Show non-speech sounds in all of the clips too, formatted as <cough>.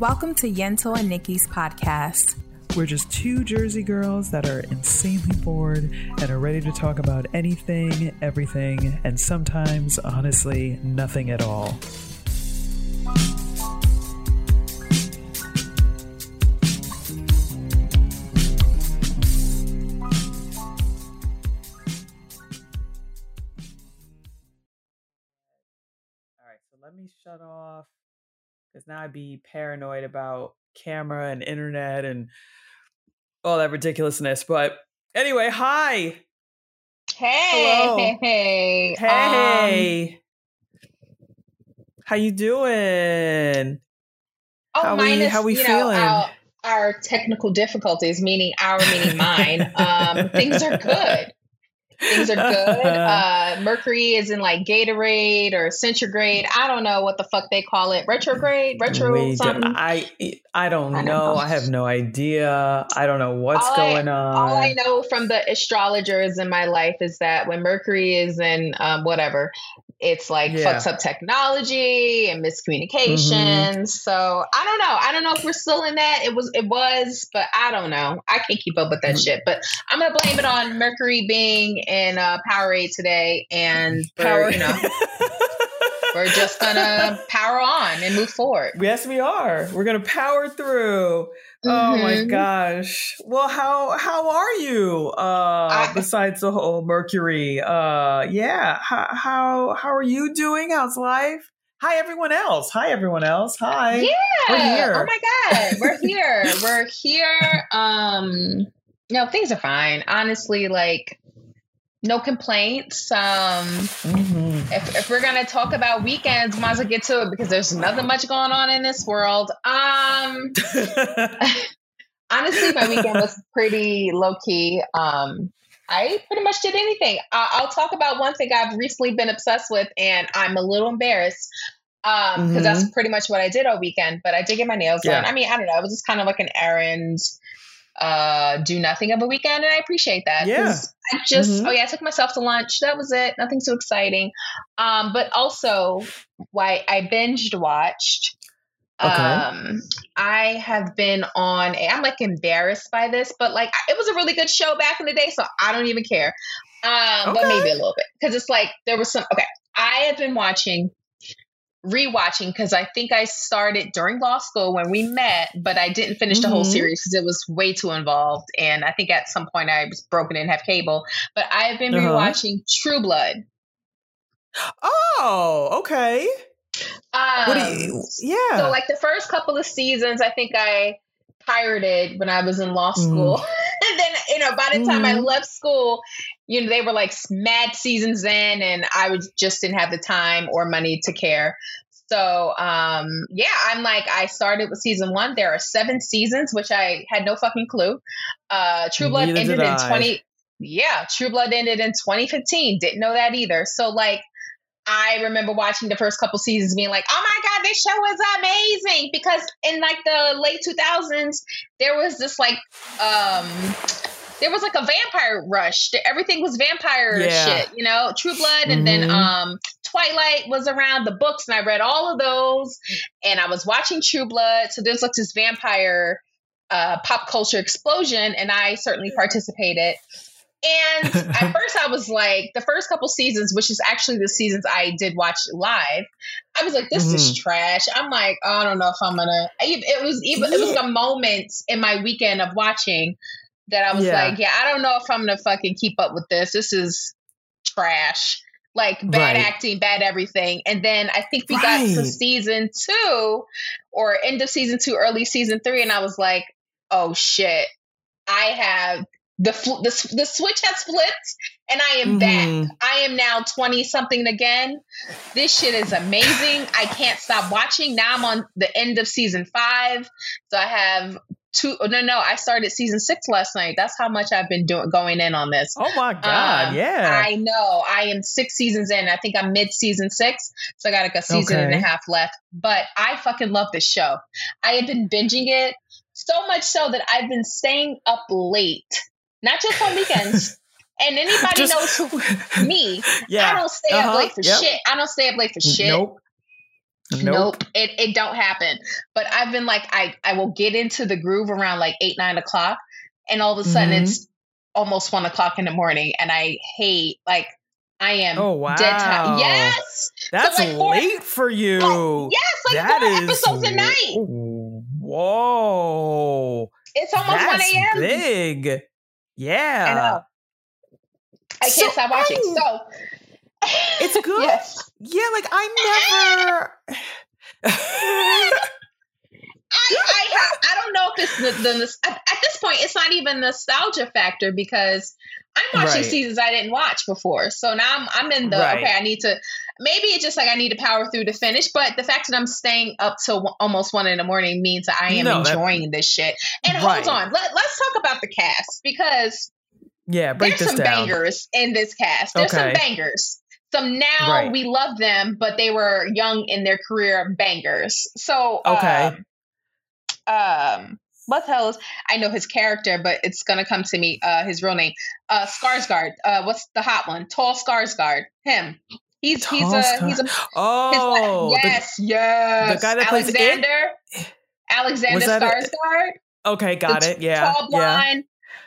Welcome to Yental and Niki's podcast. We're just two Jersey girls that are insanely bored and are ready to talk about anything, everything, and sometimes, honestly, nothing at all. Because now I'd be paranoid about camera and internet and all that ridiculousness. But anyway, hi. Hey, Hello. hey, hey. Hey. how you doing? Um, oh, How we- minus, how we you know, feeling? Our, our technical difficulties, meaning our, meaning mine. Um, things are good. Things are good. <laughs> Uh, Mercury is in like Gatorade or Centigrade. I don't know what the fuck they call it. Retrograde, retro We something. I I don't I don't know. know. I have no idea. I don't know what's All I- going on. All I know from the astrologers in my life is that when Mercury is in um, whatever, it's like Yeah. fucks up technology and miscommunications. So I don't know. I don't know if we're still in that. It was, it was, but I don't know. I can't keep up with that Mm. shit. But I'm gonna blame it on Mercury being in uh, Powerade today, and we're, Power- you know <laughs> we're just gonna power on and move forward. yes, we are. We're gonna power through. Oh my Mhm. gosh. Well, how how are you? Uh I- besides the whole Mercury. Uh yeah. How how how are you doing? How's life? Hi everyone else. Hi everyone else. Hi. Yeah. We're here. Oh my god, we're here. we're here. <laughs> Um no, things are fine. Honestly, like no complaints. Um Mhm. if, if we're gonna talk about weekends, might as well get to it because there's nothing much going on in this world. Um <laughs> honestly, my weekend was pretty low key. Um I pretty much did anything. I- I'll talk about one thing I've recently been obsessed with, and I'm a little embarrassed because Mhm. that's pretty much what I did all weekend. But I did get my nails done. I mean, I don't know. It was just kind of like an errand, uh, do nothing of a weekend, and I appreciate that. 'cause I just, Mhm. oh yeah, I took myself to lunch. That was it. Nothing too exciting. Um, but also, why I binged watched. Okay. Um, I have been on. A, I'm like embarrassed by this, but like it was a really good show back in the day, so I don't even care. Um, but maybe a little bit because it's like there was some. Okay, I have been watching, rewatching because I think I started during law school when we met, but I didn't finish the whole Mhm. series because it was way too involved, and I think at some point I was broken and have cable. But I have been Uh-huh. rewatching True Blood. Oh, okay. Um, What do you yeah. So like the first couple of seasons, I think I pirated when I was in law Mm. school. you <laughs> know, by the time I Mhm. left school, you know, they were like mad seasons in and I was just didn't have the time or money to care. So um yeah, I'm like I started with season one. There are seven seasons, which I had no fucking clue. Uh True Blood Neither ended in I. twenty yeah, True Blood ended in 2015. Didn't know that either. So like I remember watching the first couple seasons being like, oh my God, this show is amazing. Because in like the late 2000s, there was this like, um, there was like a vampire rush. Everything was vampire Yeah. shit, you know, True Blood. And then Mhm. um, Twilight was around the books, and I read all of those. And I was watching True Blood. So there's like this vampire uh, pop culture explosion, and I certainly participated. And <laughs> at first, I was like, the first couple seasons, which is actually the seasons I did watch live, I was like, this is trash. I'm like, oh, I don't know if I'm gonna. I It was even it was like a moment in my weekend of watching that I was Yeah. like, yeah, I don't know if I'm gonna fucking keep up with this. This is trash. Like bad Right. acting, bad everything. And then I think we got to season two or end of season two, early season three, and I was like, oh shit, I have the fl- the, the switch has flipped, and I am back. Mhm. I am now twenty something again. This shit is amazing. I can't stop watching. Now I'm on the end of season five, so I have two. oh, No, no, I started season six last night. That's how much I've been doing going in on this. Oh my god, Um, yeah. I know. I am six seasons in. I think I'm mid season six. So I got like a season and a half left. But I fucking love this show. I have been binging it so much so that I've been staying up late, not just on weekends. <laughs> and anybody Just- knows who me. <laughs> yeah. I don't stay up Uh-huh. late for Yep. shit. I don't stay up late for shit. Nope. Nope. Nope, it, it don't happen. But I've been like, I, I will get into the groove around like eight, nine o'clock, and all of a sudden Mhm. it's almost one o'clock in the morning, and I hate like I am Oh, wow. dead tired. Yes, That's like four- late for you. yes, like That four is episodes a night. Whoa. It's almost one a.m. big. Yeah. I. I can't So stop watching. So It's <laughs> good. Yes. Yeah, like I never <laughs> I, I, ha- I don't know if it's the, the at, at this point it's not even nostalgia factor because I'm watching Right. seasons I didn't watch before. So now I'm I'm in the Right. okay. I need to maybe it's just like I need to power through to finish. But the fact that I'm staying up till w- almost one in the morning means that I am No, that- enjoying this shit. And Right. hold on, Let, let's talk about the cast because Yeah, break there's some down. bangers in this cast. There's some bangers. Some now Right. we love them, but they were young in their career bangers. So Okay. um, um what the hell is I know his character, but it's gonna come to me, uh his real name. Uh Skarsgård. Uh what's the hot one? Tall Skarsgård. Him. He's he's a he's a his, Oh, the- yes, yes. the guy that plays It? Alexander. Alexander Skarsgård okay, got it. Yeah, tall yeah.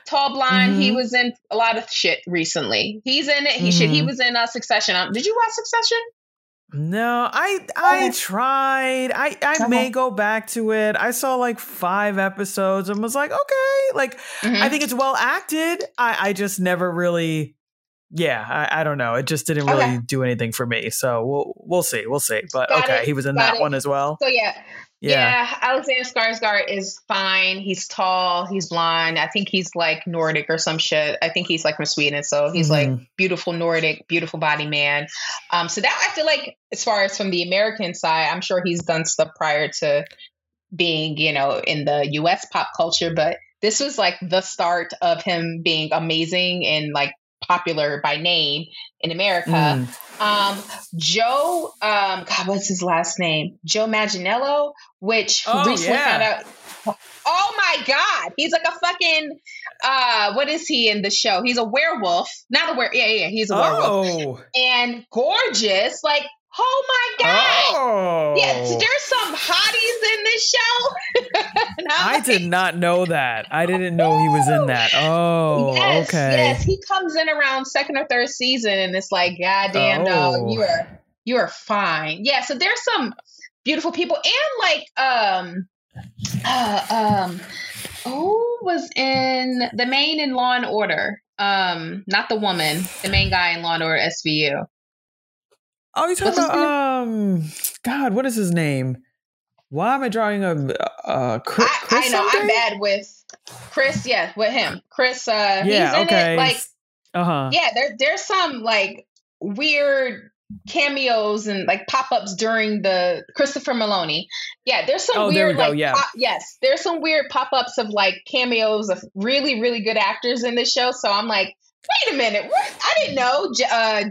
Tall blind. He Mhm. was in a lot of shit recently. He's in it. He shit. He Mhm. was in uh, Succession. Um, did you watch Succession? No, I I Okay. tried. I I may go back to it. I saw like five episodes and was like, okay, like Mhm. I think it's well acted. I I just never really. Yeah, I, I don't know. It just didn't really Okay. do anything for me. So we'll we'll see. We'll see. But Got okay, it, he was in got that it. one as well. so yeah, Yeah. yeah, Alexander Skarsgård is fine. He's tall. He's blonde. I think he's like Nordic or some shit. I think he's like from Sweden. So he's like Mhm. beautiful Nordic, beautiful body man. Um, so that I feel like, as far as from the American side, I'm sure he's done stuff prior to being, you know, in the U.S. pop culture. But this was like the start of him being amazing and like popular by name in America. Mm. Um, Joe, um, God, what's his last name? Joe Manganiello, which Oh, recently yeah. found out. Oh my God, he's like a fucking. Uh, what is he in the show? He's a werewolf, not a were. Yeah, yeah, he's a werewolf Oh. and gorgeous. Like, oh my God. Oh. Yeah, so there's some hotties in this show. <laughs> I like, did not know that. I didn't know he was in that. Oh, yes, okay. Yes, he comes in around second or third season, and it's like, goddamn, Oh. dog, you are you are fine. Yeah, so there's some beautiful people, and like, um, uh, um, who was in the main in Law and Order? Um, not the woman, the main guy in Law and Order SVU. Oh, you talking about um? God, what is his name? Why am I drawing a uh? Chris, I, Chris I know I'm bad with Chris. Yeah, with him, Chris. Uh, Yeah. he's in okay. it. Like, uh huh. yeah, there there's some like weird cameos and like pop-ups during the Christopher Meloni. Yeah, there's some Oh, weird we like yeah. pop- yes, there's some weird pop-ups of like cameos of really really good actors in this show. So I'm like, wait a minute, what? I didn't know uh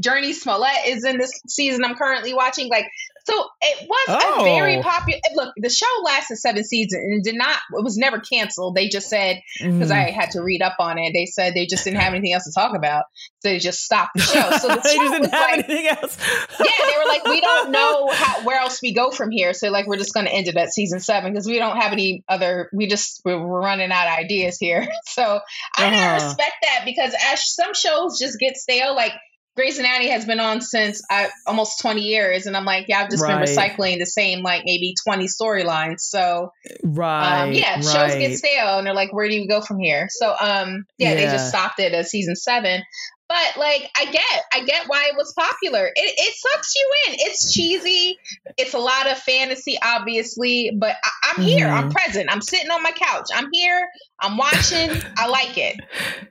Jurnee Smollett is in this season I'm currently watching like so it was a very Oh. popular look the show lasted seven seasons and did not it was never canceled they just said because Mhm. I had to read up on it. They said they just didn't have anything else to talk about, so they just stopped the show. So <laughs> the they show didn't have like, anything else. <laughs> yeah, they were like, we don't <laughs> know how, where else we go from here. So like, we're just going to end it at season seven because we don't have any other. We just we're, we're running out of ideas here. So I Uh-huh. respect that because as some shows just get stale, like. Grey's Anatomy has been on since I, almost 20 years, and I'm like, yeah, I've just Right. been recycling the same like maybe 20 storylines. So Right. um, yeah, shows get stale, and they're like, "Where do you go from here?" So, um, yeah, they just stopped it at season seven. But like, I get, I get why it was popular. It, it sucks you in. It's cheesy. It's a lot of fantasy, obviously, but I, I'm here. I'm Mhm. present. I'm sitting on my couch. I'm here. I'm watching. I like it. <laughs>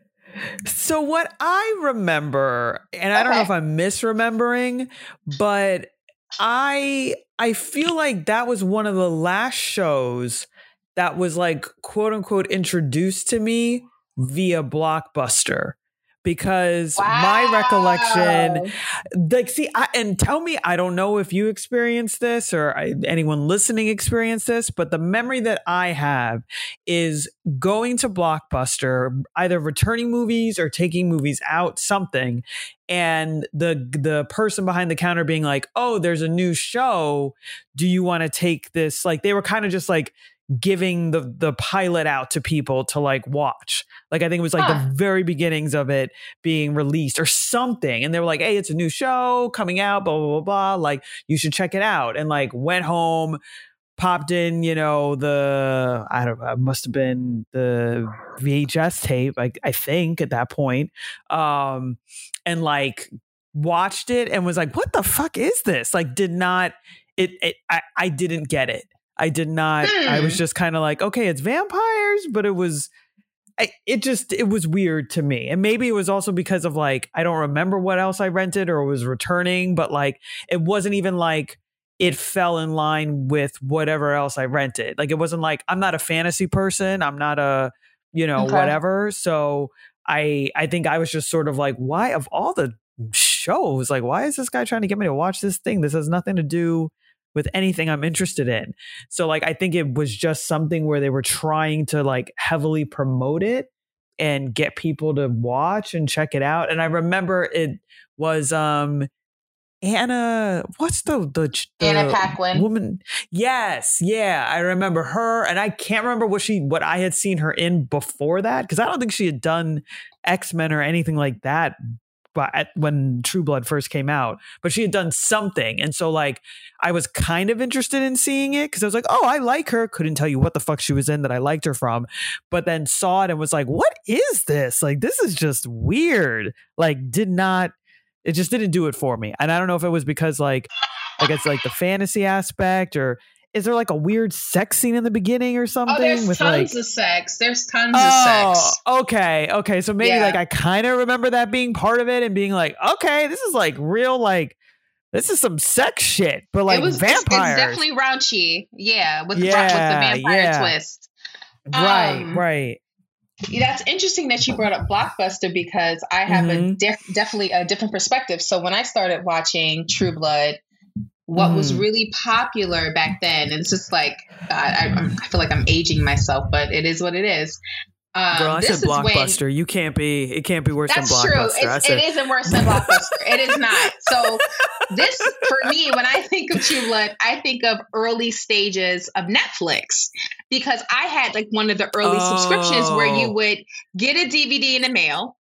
So what I remember, and I don't know if I'm misremembering, but I I feel like that was one of the last shows that was like quote unquote introduced to me via Blockbuster. Because Wow. my recollection like see I, and tell me i don't know if you experienced this or I, anyone listening experienced this but the memory that i have is going to blockbuster either returning movies or taking movies out something and the the person behind the counter being like oh there's a new show do you want to take this like they were kind of just like giving the the pilot out to people to like watch like i think it was like Huh. the very beginnings of it being released or something. And they were like, hey, it's a new show coming out, blah, blah, blah, blah. Like, you should check it out. And like went home, popped in, you know, the, I don't know, it must have been the VHS tape, I, I think at that point. Um, and like watched it and was like, what the fuck is this? Like, did not, it, it I, I didn't get it. I did not, I was Hmm. just kind of like, okay, it's vampires, but it was, I, it just it was weird to me and maybe it was also because of like i don't remember what else i rented or was returning but like it wasn't even like it fell in line with whatever else i rented like it wasn't like i'm not a fantasy person i'm not a you know Okay. whatever so i i think i was just sort of like why of all the shows like why is this guy trying to get me to watch this thing this has nothing to do with anything i'm interested in so like I think it was just something where they were trying to like heavily promote it and get people to watch and check it out. And I remember it was um Anna what's the the, the Anna Paquin. woman yes yeah I remember her and I can't remember what she what I had seen her in before that because I don't think she had done X-Men or anything like that at, when True Blood first came out but she had done something and so like I was kind of interested in seeing it because I was like, oh, I like her. Couldn't tell you what the fuck she was in that I liked her from, but then saw it and was like, what is this? Like, this is just weird. Like, did not, it just didn't do it for me. And I don't know if it was because like, I guess like the fantasy aspect or is there like a weird sex scene in the beginning or something Oh, there's tons like. of sex. There's tons Oh, of sex. okay, okay. So maybe Yeah. like I kind of remember that being part of it and being like, okay, this is like real, like this is some sex shit, but like it was vampires. It's, definitely raunchy. Yeah, with, the, Yeah, with the vampire yeah. twist. right, um, right. That's interesting that you brought up Blockbuster because I have a Mhm. def- definitely a different perspective. So when I started watching True Blood, what was Mm. really popular back then, and it's just like God, I, I'm- feel like I'm aging myself, but it is what it is. Um, Girl, I this said is when- Blockbuster. you can't be. It can't be worse That's than true. Blockbuster. I It's, said, it isn't worse than Blockbuster. it is not. So this, for me, when I think of True Blood, I think of early stages of Netflix because I had like one of the early subscriptions where you Oh. would get a DVD in the mail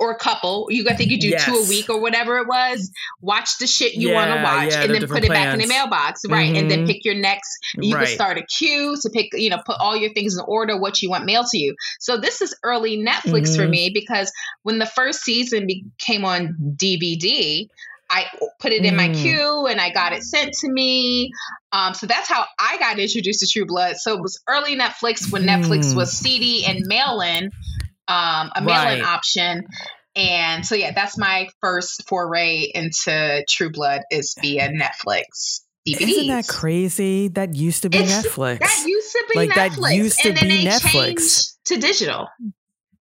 or a couple. You I think you do two a week or whatever it was. Watch the shit you want to watch, yeah, and then put it back in the mailbox, right? And then Mhm. pick your next. You right. can start a queue to pick, you know, put all your things in order, what you want mailed to you. So this is early Netflix for Mhm. me because when the first season be- came on DVD, I put it in my Mm. queue and I got it sent to me. Um, so that's how I got introduced to True Blood. So it was early Netflix when Netflix Mm. was CD and mail-in, um, a mail-in Right. option. And so yeah, that's my first foray into True Blood is via Netflix DVDs. Isn't that crazy? That used to be It's- Netflix. That used to be Like, that Netflix, used to and then be they Netflix. changed to digital.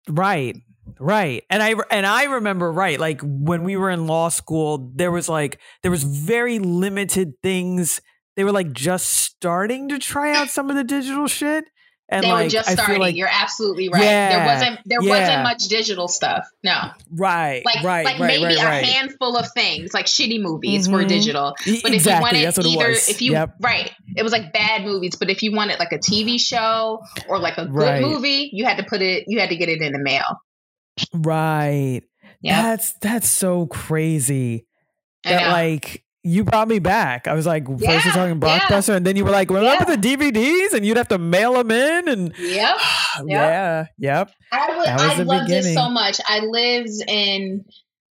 Right. Right. And I and I remember right like when we were in law school there was like there was very limited things they were like just starting to try out some of the digital shit and they like were just I starting. like You're absolutely right. Yeah, there wasn't there yeah. wasn't much digital stuff. No, right like right like right maybe right a handful of things, like shitty movies were Mhm. digital. But exactly if you wanted either, if you yep right, it was like bad movies. But if you wanted like a TV show or like a good movie, you had to put it. You had to get it in the mail. right Yeah, that's that's so crazy that like you brought me back. I was like, first Yeah, you're talking yeah. Blockbuster, and then you were like, remember Yeah. the DVDs, and you'd have to mail them in, and Yep. <sighs> yeah, yep. I would. That was I the loved it so much. I lived in.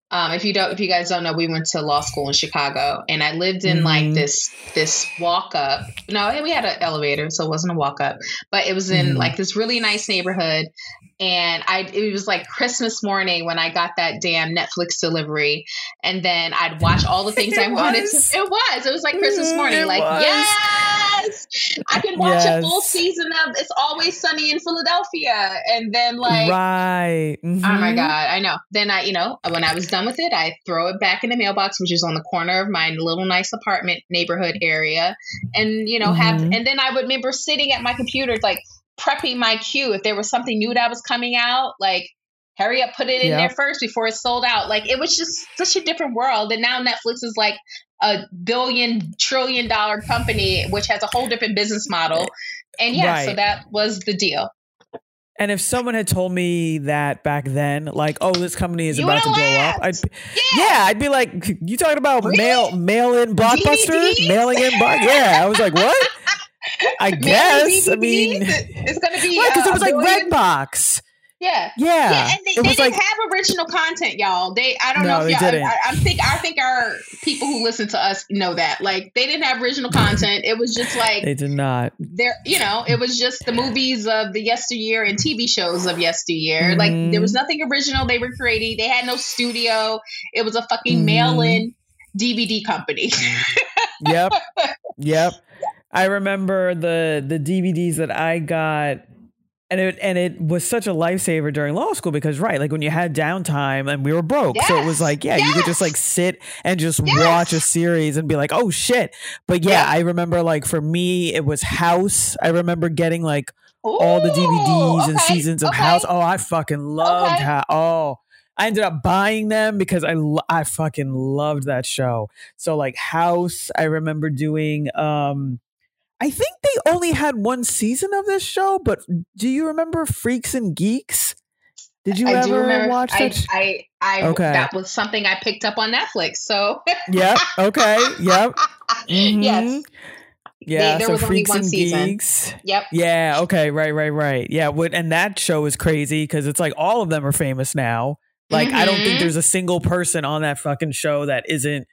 Um, if you don't, if you guys don't know, we went to law school in Chicago, and I lived in like Mhm. this this walk up. No, we had an elevator, so it wasn't a walk up, but it was in Mhm. like this really nice neighborhood. And I, it was like Christmas morning when I got that damn Netflix delivery, and then I'd watch all the things I <laughs> wanted was. to. It was. It was like Christmas Mm, morning. it like was. yes, I can watch Yes. a full season of It's Always Sunny in Philadelphia, and then like. right. Oh my Mhm. god, I know. Then I, you know, when I was done with it, I throw it back in the mailbox, which is on the corner of my little nice apartment neighborhood area, and you know, have. Mhm. And then I would remember sitting at my computer, like prepping my queue if there was something new that was coming out, like hurry up, put it in Yep. there first before it's sold out. Like it was just such a different world, and now Netflix is like a billion trillion dollar company, which has a whole different business model. And yeah, so that was the deal. And if someone had told me that back then, like, oh, this company is You about to would've blow up, I'd laughed. yeah, I'd be like, you talking about Really? mail mail in blockbuster, mailing in block? Yeah, I was like, what? <laughs> I <laughs> guess. I mean, it's going to be because uh, it was like a billion- Redbox. Yeah. Yeah, Yeah, and they, they didn't like have original content, y'all. They, I don't No, know if y'all. I, I think, I think our people who listen to us know that. Like, they didn't have original content. It was just like they did not. there, you know, it was just the movies of the yesteryear and TV shows of yesteryear. Like, Mhm. there was nothing original they were creating. They had no studio. It was a fucking Mhm. mail-in DVD company. <laughs> Yep, yep. I remember the the DVDs that I got. And it and it was such a lifesaver during law school because right, like when you had downtime and we were broke, so it was like yeah, you could just like sit and just Yes. watch a series and be like, oh shit. But yeah, Yeah. I remember like for me, it was House. I remember getting like all the DVDs Ooh, and seasons of okay. House. Oh, I fucking loved Okay. House. Oh, I ended up buying them because I I fucking loved that show. So like House, I remember doing. um I think they only had one season of this show, but do you remember Freaks and Geeks? Did you I ever remember. watch I, that? sh- I, I, Okay. that was something I picked up on Netflix. So yep. Okay. Yep. Mhm. <laughs> yes, Yeah. there so was only Freaks one and season. Geeks. yep. Yeah. Okay. Right. Right. Right. Yeah. What? And that show is crazy because it's like all of them are famous now. Like I don't think Mhm. there's a single person on that fucking show that isn't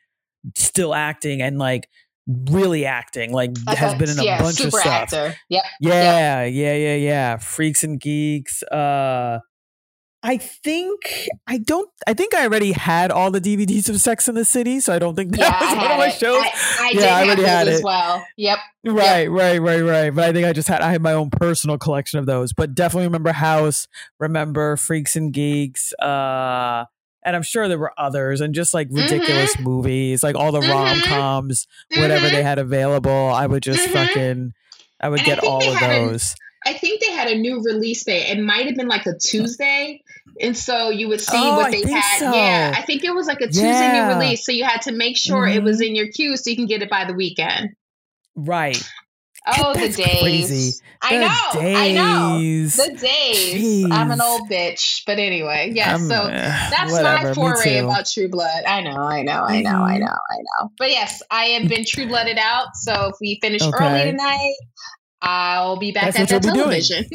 still acting and like really acting. Like has been in a yeah, bunch of stuff. actor. Yep. Yeah. Yeah. Yeah. Yeah. Freaks and geeks. Uh. I think I don't. I think I already had all the DVDs of Sex in the City, so I don't think that Yeah, was one of my it. shows. I, I Yeah, did I have already had as it. well. Yep. Right, right, right, right. But I think I just had I had my own personal collection of those. But definitely remember House, remember Freaks and Geeks, uh, and I'm sure there were others, and just like ridiculous movies, like all the Mhm. rom coms, whatever Mhm. they had available. I would just Mhm. fucking, I would And I get think all of had a- those. I think they had a new release day. It might have been like a Tuesday. And so you would see Oh, what they had. so. Yeah. I think it was like a Tuesday Yeah. new release. So you had to make sure it was Mhm. in your queue so you can get it by the weekend. Right. Oh, the days. crazy. I The know. I know. days. The days. I'm an old bitch. But anyway, yeah. Um, so uh, that's whatever, my foray about True Blood. I know, I know, I know, I Mhm. know, I know. But yes, I have been True Blooded out. So if we finish Okay. early tonight, I'll be back That's at what that you'll be doing. television. <laughs>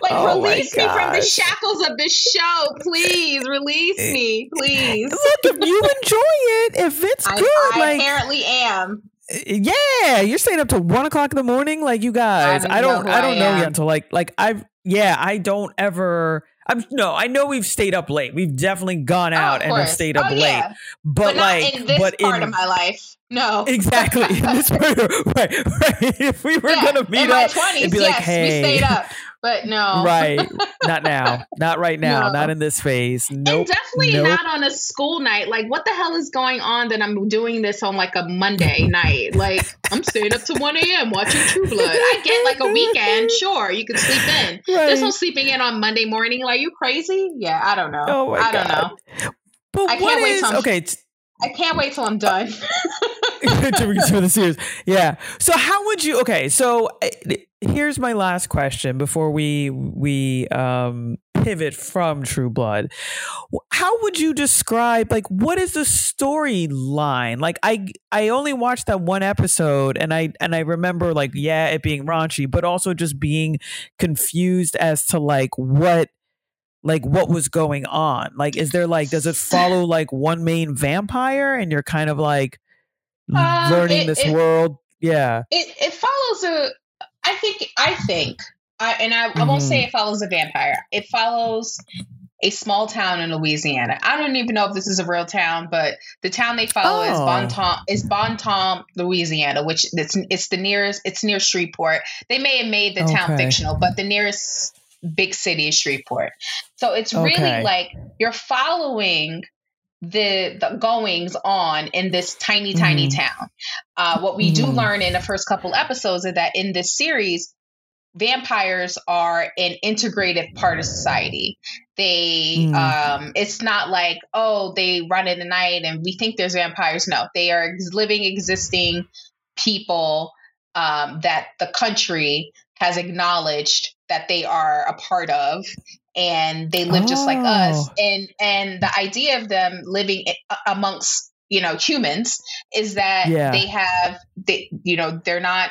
like Oh release me from the shackles of this show, please. Release eh, me, please. Look, if you enjoy it, if it's I, good, I like apparently am. Eh, yeah, you're staying up to one o'clock in the morning, like you guys. don't I don't, know I don't I know yet until like, like I've, yeah, I don't ever. I'm no, I know we've stayed up late. We've definitely gone Oh, out of and have stayed oh, up Oh, late. yeah. But, But, not like, in this but part in of my life. No. <laughs> exactly in this part, <laughs> right, right. If we were Yeah, gonna in meet my up, 20s, it'd be yes, like, hey, we stayed up. But no. right? <laughs> Not now, not right now, No. not in this phase. And definitely nope. not on a school night. Like, what the hell is going on that I'm doing this on like a Monday <laughs> night? Like, I'm staying up to 1 a.m. watching True Blood. I get like a weekend. <laughs> Sure, you can sleep in. There's no Right. sleeping in on Monday morning. Like, you crazy? Yeah, I don't know. Oh my I don't God. know. But I can't what wait is till I'm- okay? t- I can't wait till I'm done. <laughs> <laughs> to reach for the series. Yeah. So how would you? Okay. So uh, here's my last question before we we um pivot from True Blood. How would you describe like what is the storyline? Like I I only watched that one episode and I and I remember like yeah it being raunchy, but also just being confused as to like what like what was going on like is there like does it follow <laughs> like one main vampire and you're kind of like Um, learning it- this it- world yeah it it follows a I think I think I and I, I won't say it follows a vampire. It follows a small town in Louisiana. I don't even know if this is a real town, but the town they follow is Oh. Bon Temps, is Bon Temps, Louisiana, which it's it's the nearest. It's near Shreveport. They may have made the town Okay. fictional, but the nearest big city Shreveport. So it's really Okay. like you're following the the goings on in this tiny tiny Mhm. town. Uh, what we do Mhm. learn in the first couple episodes is that in this series, vampires are an integrated part of society. They Mm. um it's not like, oh, they run in the night and we think there's vampires. No, they are ex- living, existing people um, that the country has acknowledged that they are a part of and they live just like us Oh. and and the idea of them living amongst you know humans is that Yeah. they have they you know they're not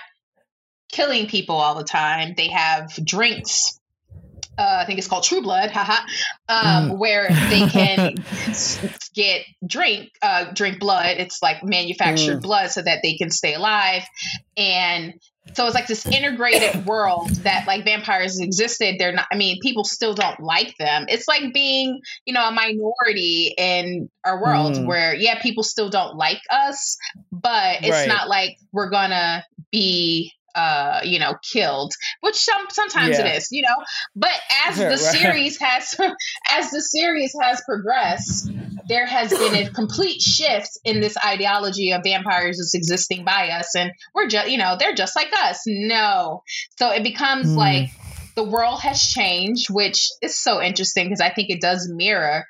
killing people all the time they have drinks uh, I think it's called True Blood, <laughs> haha, um, Mm. where they can <laughs> get drink uh, drink blood. It's like manufactured Mm. blood so that they can stay alive, and so it's like this integrated world that like vampires existed. They're not. I mean, people still don't like them. It's like being you know a minority in our world Mm. where yeah, people still don't like us, but it's Right. not like we're gonna be uh you know killed which some sometimes Yeah. it is you know but as <laughs> the Right. series has <laughs> as the series has progressed there has been a complete shift in this ideology of vampires just existing by us and we're just you know they're just like us no so it becomes Hmm. like the world has changed which is so interesting because i think it does mirror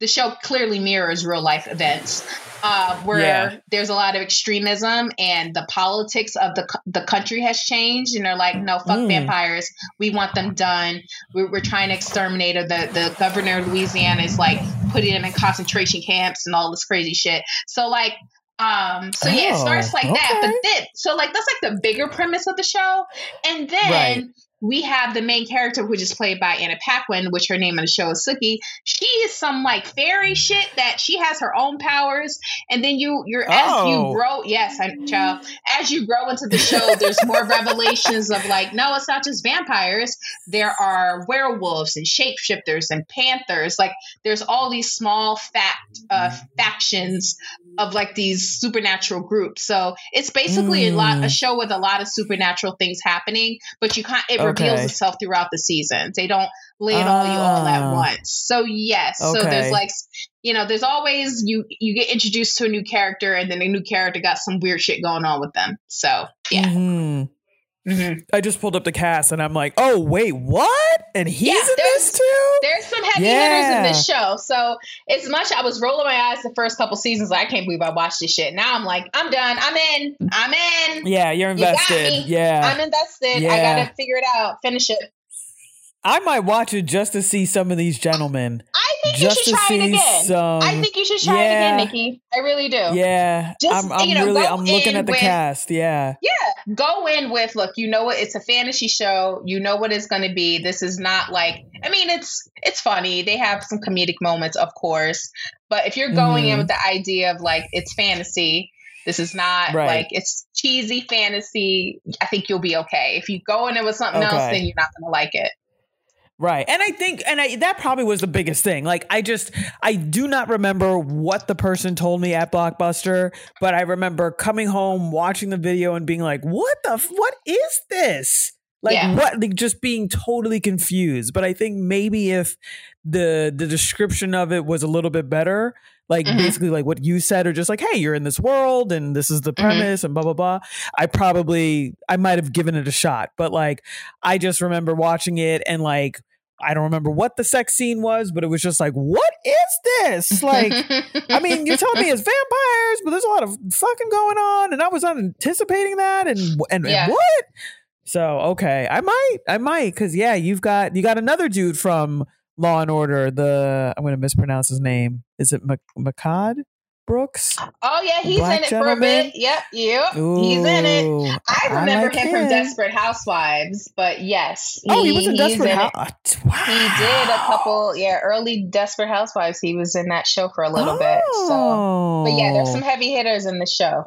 the show clearly mirrors real life events uh, where Yeah. there's a lot of extremism and the politics of the the country has changed and they're like no fuck Mm. vampires we want them done we're, we're trying to exterminate them. the the governor of Louisiana is like putting them in concentration camps and all this crazy shit so like um so yeah it Oh, starts like that but then so like that's like the bigger premise of the show and then Right. We have the main character which is played by Anna Paquin which her name on the show is Sookie. She is some like fairy shit that she has her own powers and then you you're as Oh. you grow yes I child as you grow into the show there's more <laughs> revelations of like no it's not just vampires. There are werewolves and shapeshifters and panthers. Like there's all these small fact uh, factions of like these supernatural groups so it's basically a lot a Mm. show with a lot of supernatural things happening but you can't it reveals Okay. itself throughout the seasons they don't lay it all you all at Ah. once so yes so there's like you know there's always you you get introduced to a new character and then a new character got some weird shit going on with them so yeah Mhm. Mhm. I just pulled up the cast and I'm like, oh wait, what? And he's Yeah, in this too? There's some heavy Yeah. hitters in this show. So as much I was rolling my eyes the first couple seasons, like, I can't believe I watched this shit. Now I'm like, I'm done. I'm in. I'm in. Yeah, you're invested. me. Yeah. I'm invested. I gotta figure it out. Finish it. I might watch it just to see some of these gentlemen. I think Just you should try it again. some I think you should try it again, Niki. I really do. Yeah. Just, I'm I'm you know, really I'm looking at the with- cast. Yeah. Yeah, go in with look. You know what? It's a fantasy show. You know what it's going to be. This is not like. I mean, it's it's funny. They have some comedic moments, of course. But if you're going in Mhm. with the idea of like it's fantasy, this is not Right. like it's cheesy fantasy. I think you'll be okay. If you go in it with something else, then you're not going to like it. Right. And I think and I, that probably was the biggest thing. Like I just I do not remember what the person told me at Blockbuster, but I remember coming home watching the video and being like, "What the what is this?" Like Yeah. what like just being totally confused. But I think maybe if the the description of it was a little bit better, like Mhm. basically like what you said or just like, "Hey, you're in this world and this is the Mhm. premise and blah blah blah." I probably I might have given it a shot, but like I just remember watching it and like I don't remember what the sex scene was, but it was just like, what is this? <laughs> Like, I mean, you're telling me it's vampires, but there's a lot of fucking going on, and I was not anticipating that, and and, Yeah. and what? So okay, I might, I might, because yeah, you've got you got another dude from Law and Order. The I'm going to mispronounce his name. Is it Mehcad Brooks? oh yeah, he's Black in it for a bit. Yep, yep. He's in it. I remember like him from Desperate Housewives, but yes. Oh, he was in Desperate it. House. Wow. He did a couple, yeah, early Desperate Housewives. He was in that show for a little bit. So, Oh. but yeah, there's oh. some heavy hitters in the show.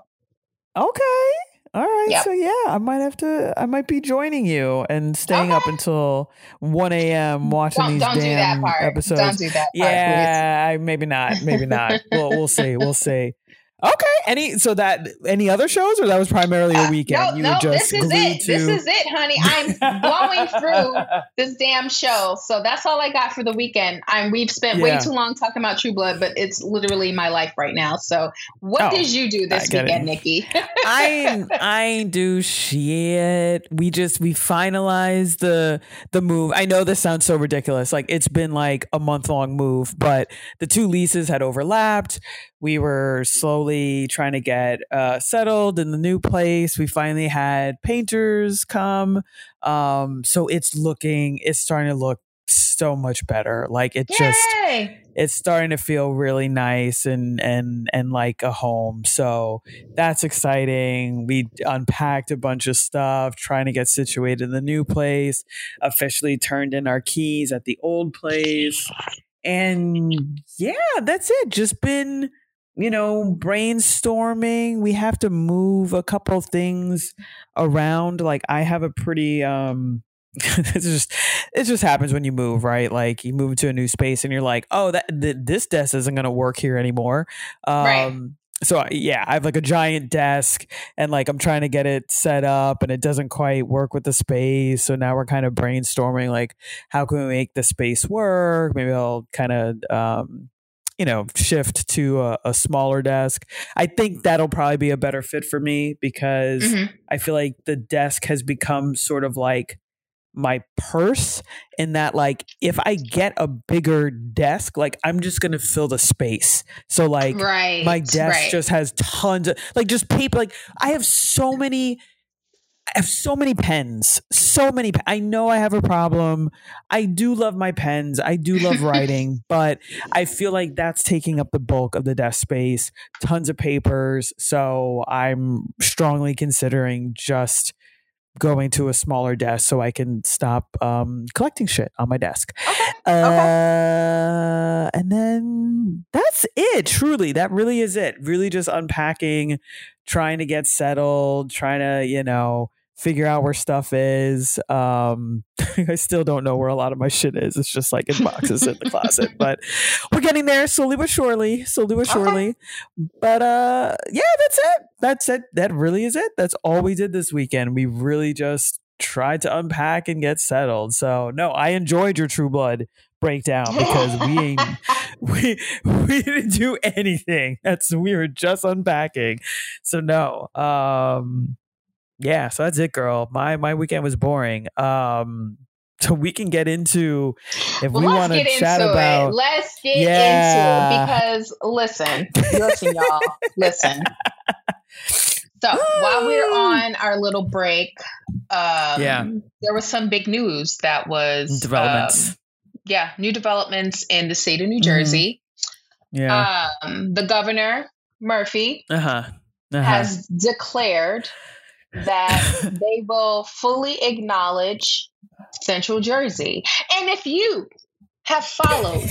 Okay. All right. Yep. So yeah, I might have to. I might be joining you and staying up until one a.m. watching Don't, these don't do that damn part. episodes. Don't do that part. yeah, I, maybe not. Maybe not. we'll we'll see. We'll see. Okay. Any so that any other shows or that was primarily a Uh, weekend? No, you no, just this is it. to. This is it, honey. I'm blowing through <laughs> this damn show. So that's all I got for the weekend. I'm we've spent way too long talking about True Blood, but it's literally my life right now. So what Oh, did you do this it. weekend, Niki? <laughs> I I do shit. We just we finalized the the move. I know this sounds so ridiculous. Like it's been like a month long move, but the two leases had overlapped. We were slowly trying to get uh, settled in the new place. We finally had painters come, um, so it's looking. It's starting to look so much better. Like it just it's starting to feel really nice and and and like a home so that's exciting we unpacked a bunch of stuff trying to get situated in the new place officially turned in our keys at the old place and yeah that's it just been you know brainstorming. We have to move a couple things around. Like i have a pretty um <laughs> it's just it just happens when you move right? Like you move into a new space and you're like oh that th- this desk isn't going to work here anymore. Um Right. so yeah i have like a giant desk and like i'm trying to get it set up and it doesn't quite work with the space. So now we're kind of brainstorming like how can we make the space work? Maybe i'll kind of um you know shift to a, a smaller desk i think that'll probably be a better fit for me because Mhm. I feel like the desk has become sort of like my purse in that like if I get a bigger desk, like I'm just gonna fill the space. So like right. my desk right. just has tons of like just paper. Like I have so many I have so many pens, so many. pe- I know I have a problem. I do love my pens. I do love <laughs> writing, but I feel like that's taking up the bulk of the desk space. Tons of papers, so I'm strongly considering just going to a smaller desk so I can stop um, collecting shit on my desk. Uh, and then that's it. Truly, that really is it. Really, just unpacking, trying to get settled, trying to you know figure out where stuff is. Um, <laughs> I still don't know where a lot of my shit is. It's just like in boxes in the closet, <laughs> but we're getting there slowly but surely. Slowly but Okay. surely. But uh, yeah, that's it. That's it. That really is it. That's all we did this weekend. We really just tried to unpack and get settled. So no, I enjoyed your True Blood breakdown because we ain't <laughs> we we didn't do anything. That's we were just unpacking. So no. Um yeah, so that's it, girl. My my weekend was boring. Um <laughs> so we can get into if well, we want to chat into about it. Let's get Yeah. into it because listen, <laughs> listen, y'all, listen. So while we we're on our little break, um, Yeah. there was some big news that was developments. um, yeah, new developments in the state of New Mhm. Jersey. yeah. Um, the governor Murphy uh-huh. Uh-huh. has declared that <laughs> they will fully acknowledge Central Jersey. And if you have followed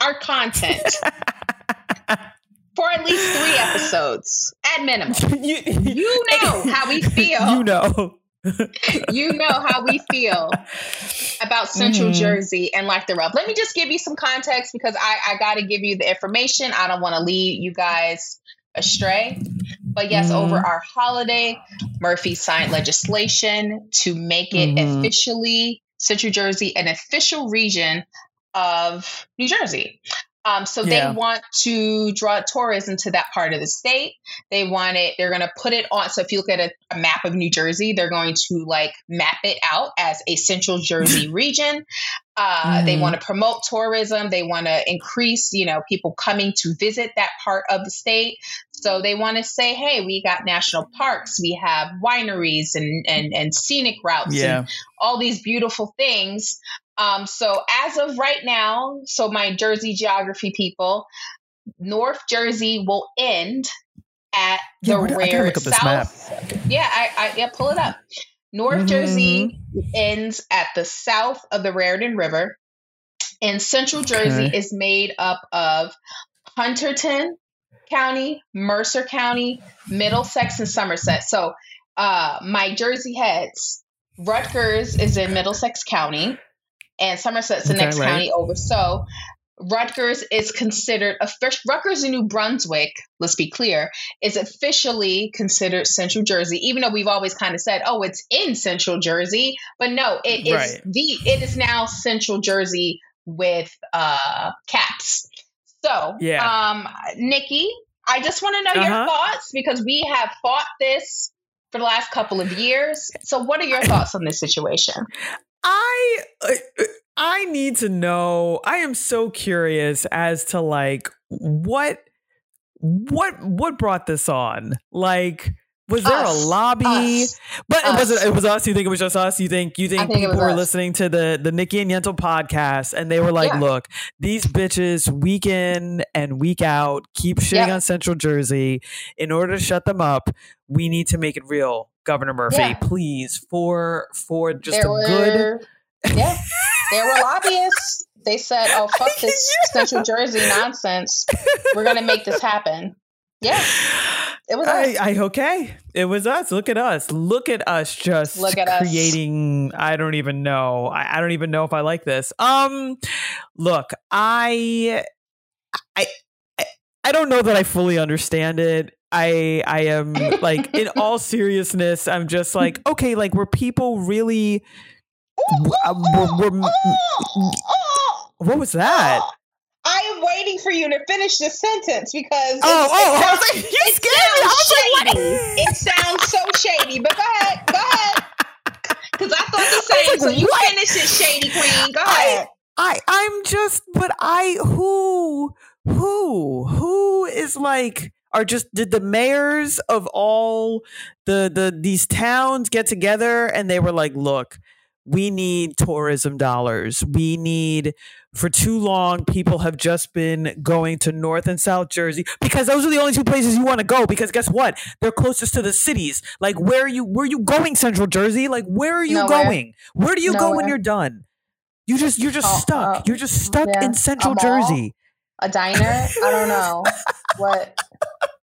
our content <laughs> for at least three episodes at minimum, <laughs> you, you know how we feel. You know. You know how we feel about Central Mhm. Jersey and like the rub. Let me just give you some context because I, I got to give you the information. I don't want to lead you guys astray. But yes, Mhm. over our holiday, Murphy signed legislation to make it Mhm. officially Central Jersey an official region of New Jersey. Um, so Yeah. they want to draw tourism to that part of the state. They want it, they're going to put it on. So if you look at a, a map of New Jersey, they're going to like map it out as a Central Jersey <laughs> region. Uh, They Mhm. want to promote tourism. They want to increase, you know, people coming to visit that part of the state. So they want to say, hey, we got national parks, we have wineries and and, and scenic routes, Yeah. and all these beautiful things. Um, so as of right now, so my Jersey geography people, North Jersey will end at Yeah, the where I gotta rare look up this map. south. Yeah, I, I yeah, pull it up. North Mhm. Jersey ends at the south of the Raritan River, and Central Jersey Okay. is made up of Hunterdon, County, Mercer County, Middlesex, and Somerset. So uh, my Jersey heads, Rutgers is in Middlesex County, and Somerset's the Okay, next right. county over. So Rutgers is considered official. Rutgers in New Brunswick, let's be clear, is officially considered Central Jersey, even though we've always kind of said, "Oh, it's in Central Jersey," but no, it is Right. the it is now Central Jersey with uh caps. So, Yeah. um, Niki, I just want to know your Uh-huh. thoughts because we have fought this for the last couple of years. So, what are your <laughs> thoughts on this situation? I uh, I need to know. I am so curious as to like what what what brought this on. Like, was there Us. a lobby? Us. But it wasn't. It was us. You think it was just us? You think you think, think people were us. listening to the the Niki and Yental podcast and they were like, Yeah. "Look, these bitches week in and week out keep shitting on Central Jersey. In order to shut them up, we need to make it real, Governor Murphy. Yeah. Please, for for just there a were, good." <laughs> yeah, there were lobbyists. They said, "Oh, fuck this <laughs> Yeah. Central Jersey nonsense. We're gonna make this happen." Yeah, it was I, us. I okay. It was us. Look at us. Look at us just Look at us. creating I don't even know. I, I don't even know if I like this. Um look, I I, I don't know that I fully understand it. I I am like in <laughs> all seriousness, I'm just like, okay, like were people really uh, were- were- what was that? I am waiting for you to finish this sentence because Oh, it- oh, I was sounds- like, you scared me. I was like, sounds shady. It sounds so shady, but go ahead, go ahead. Because I thought the <laughs> same. like, so you what? finish it, shady queen. Go I- ahead. I I'm just but I who who who is like are just did the mayors of all the the these towns get together and they were like look we need tourism dollars we need for too long people have just been going to north and south jersey because those are the only two places you want to go because guess what they're closest to the cities like where are you where are you going central jersey like where are you Nowhere. going where do you go when you're done you just you're just Oh, stuck. uh, you're just stuck yeah, in Central? Jersey. A diner? I don't know. <laughs> what?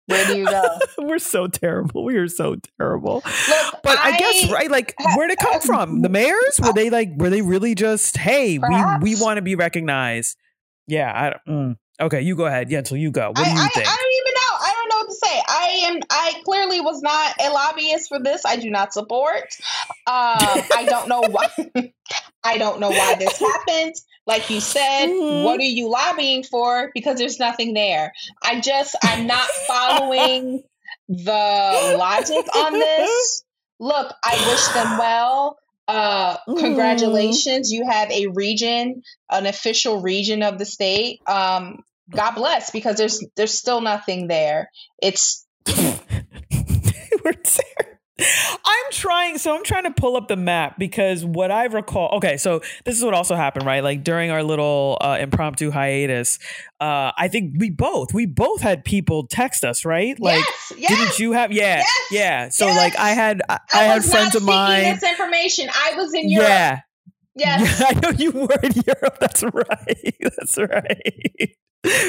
Where do you go? <laughs> We're so terrible. We are so terrible. Look, But I, guess right, like where'd it come from? The mayors? Were they like were they really just hey, we we want to be recognized? Yeah, I don't mm. Okay, you go ahead. Yental, you go. What I, do you I, think? I don't even know. I don't know what to say. I am. I clearly was not a lobbyist for this. I do not support. Um, I don't know why. <laughs> I don't know why this happened. Like you said, Mhm. what are you lobbying for? Because there's nothing there. I just I'm not <laughs> following the logic on this. Look, I wish them well. Uh, Mhm. congratulations, you have a region, an official region of the state. Um, God bless, because there's there's still nothing there. It's <laughs> We're I'm trying, so I'm trying to pull up the map because what I recall. Okay, so this is what also happened, right? Like during our little uh, impromptu hiatus, uh, I think we both we both had people text us, right? Like, yes, yes. didn't you have? Yeah, Yes, yeah. So like, I had I, I, had was friends of mine. This information. I was in Europe. Yeah, Yes. yeah, <laughs> I know you were in Europe. That's right. <laughs> That's right.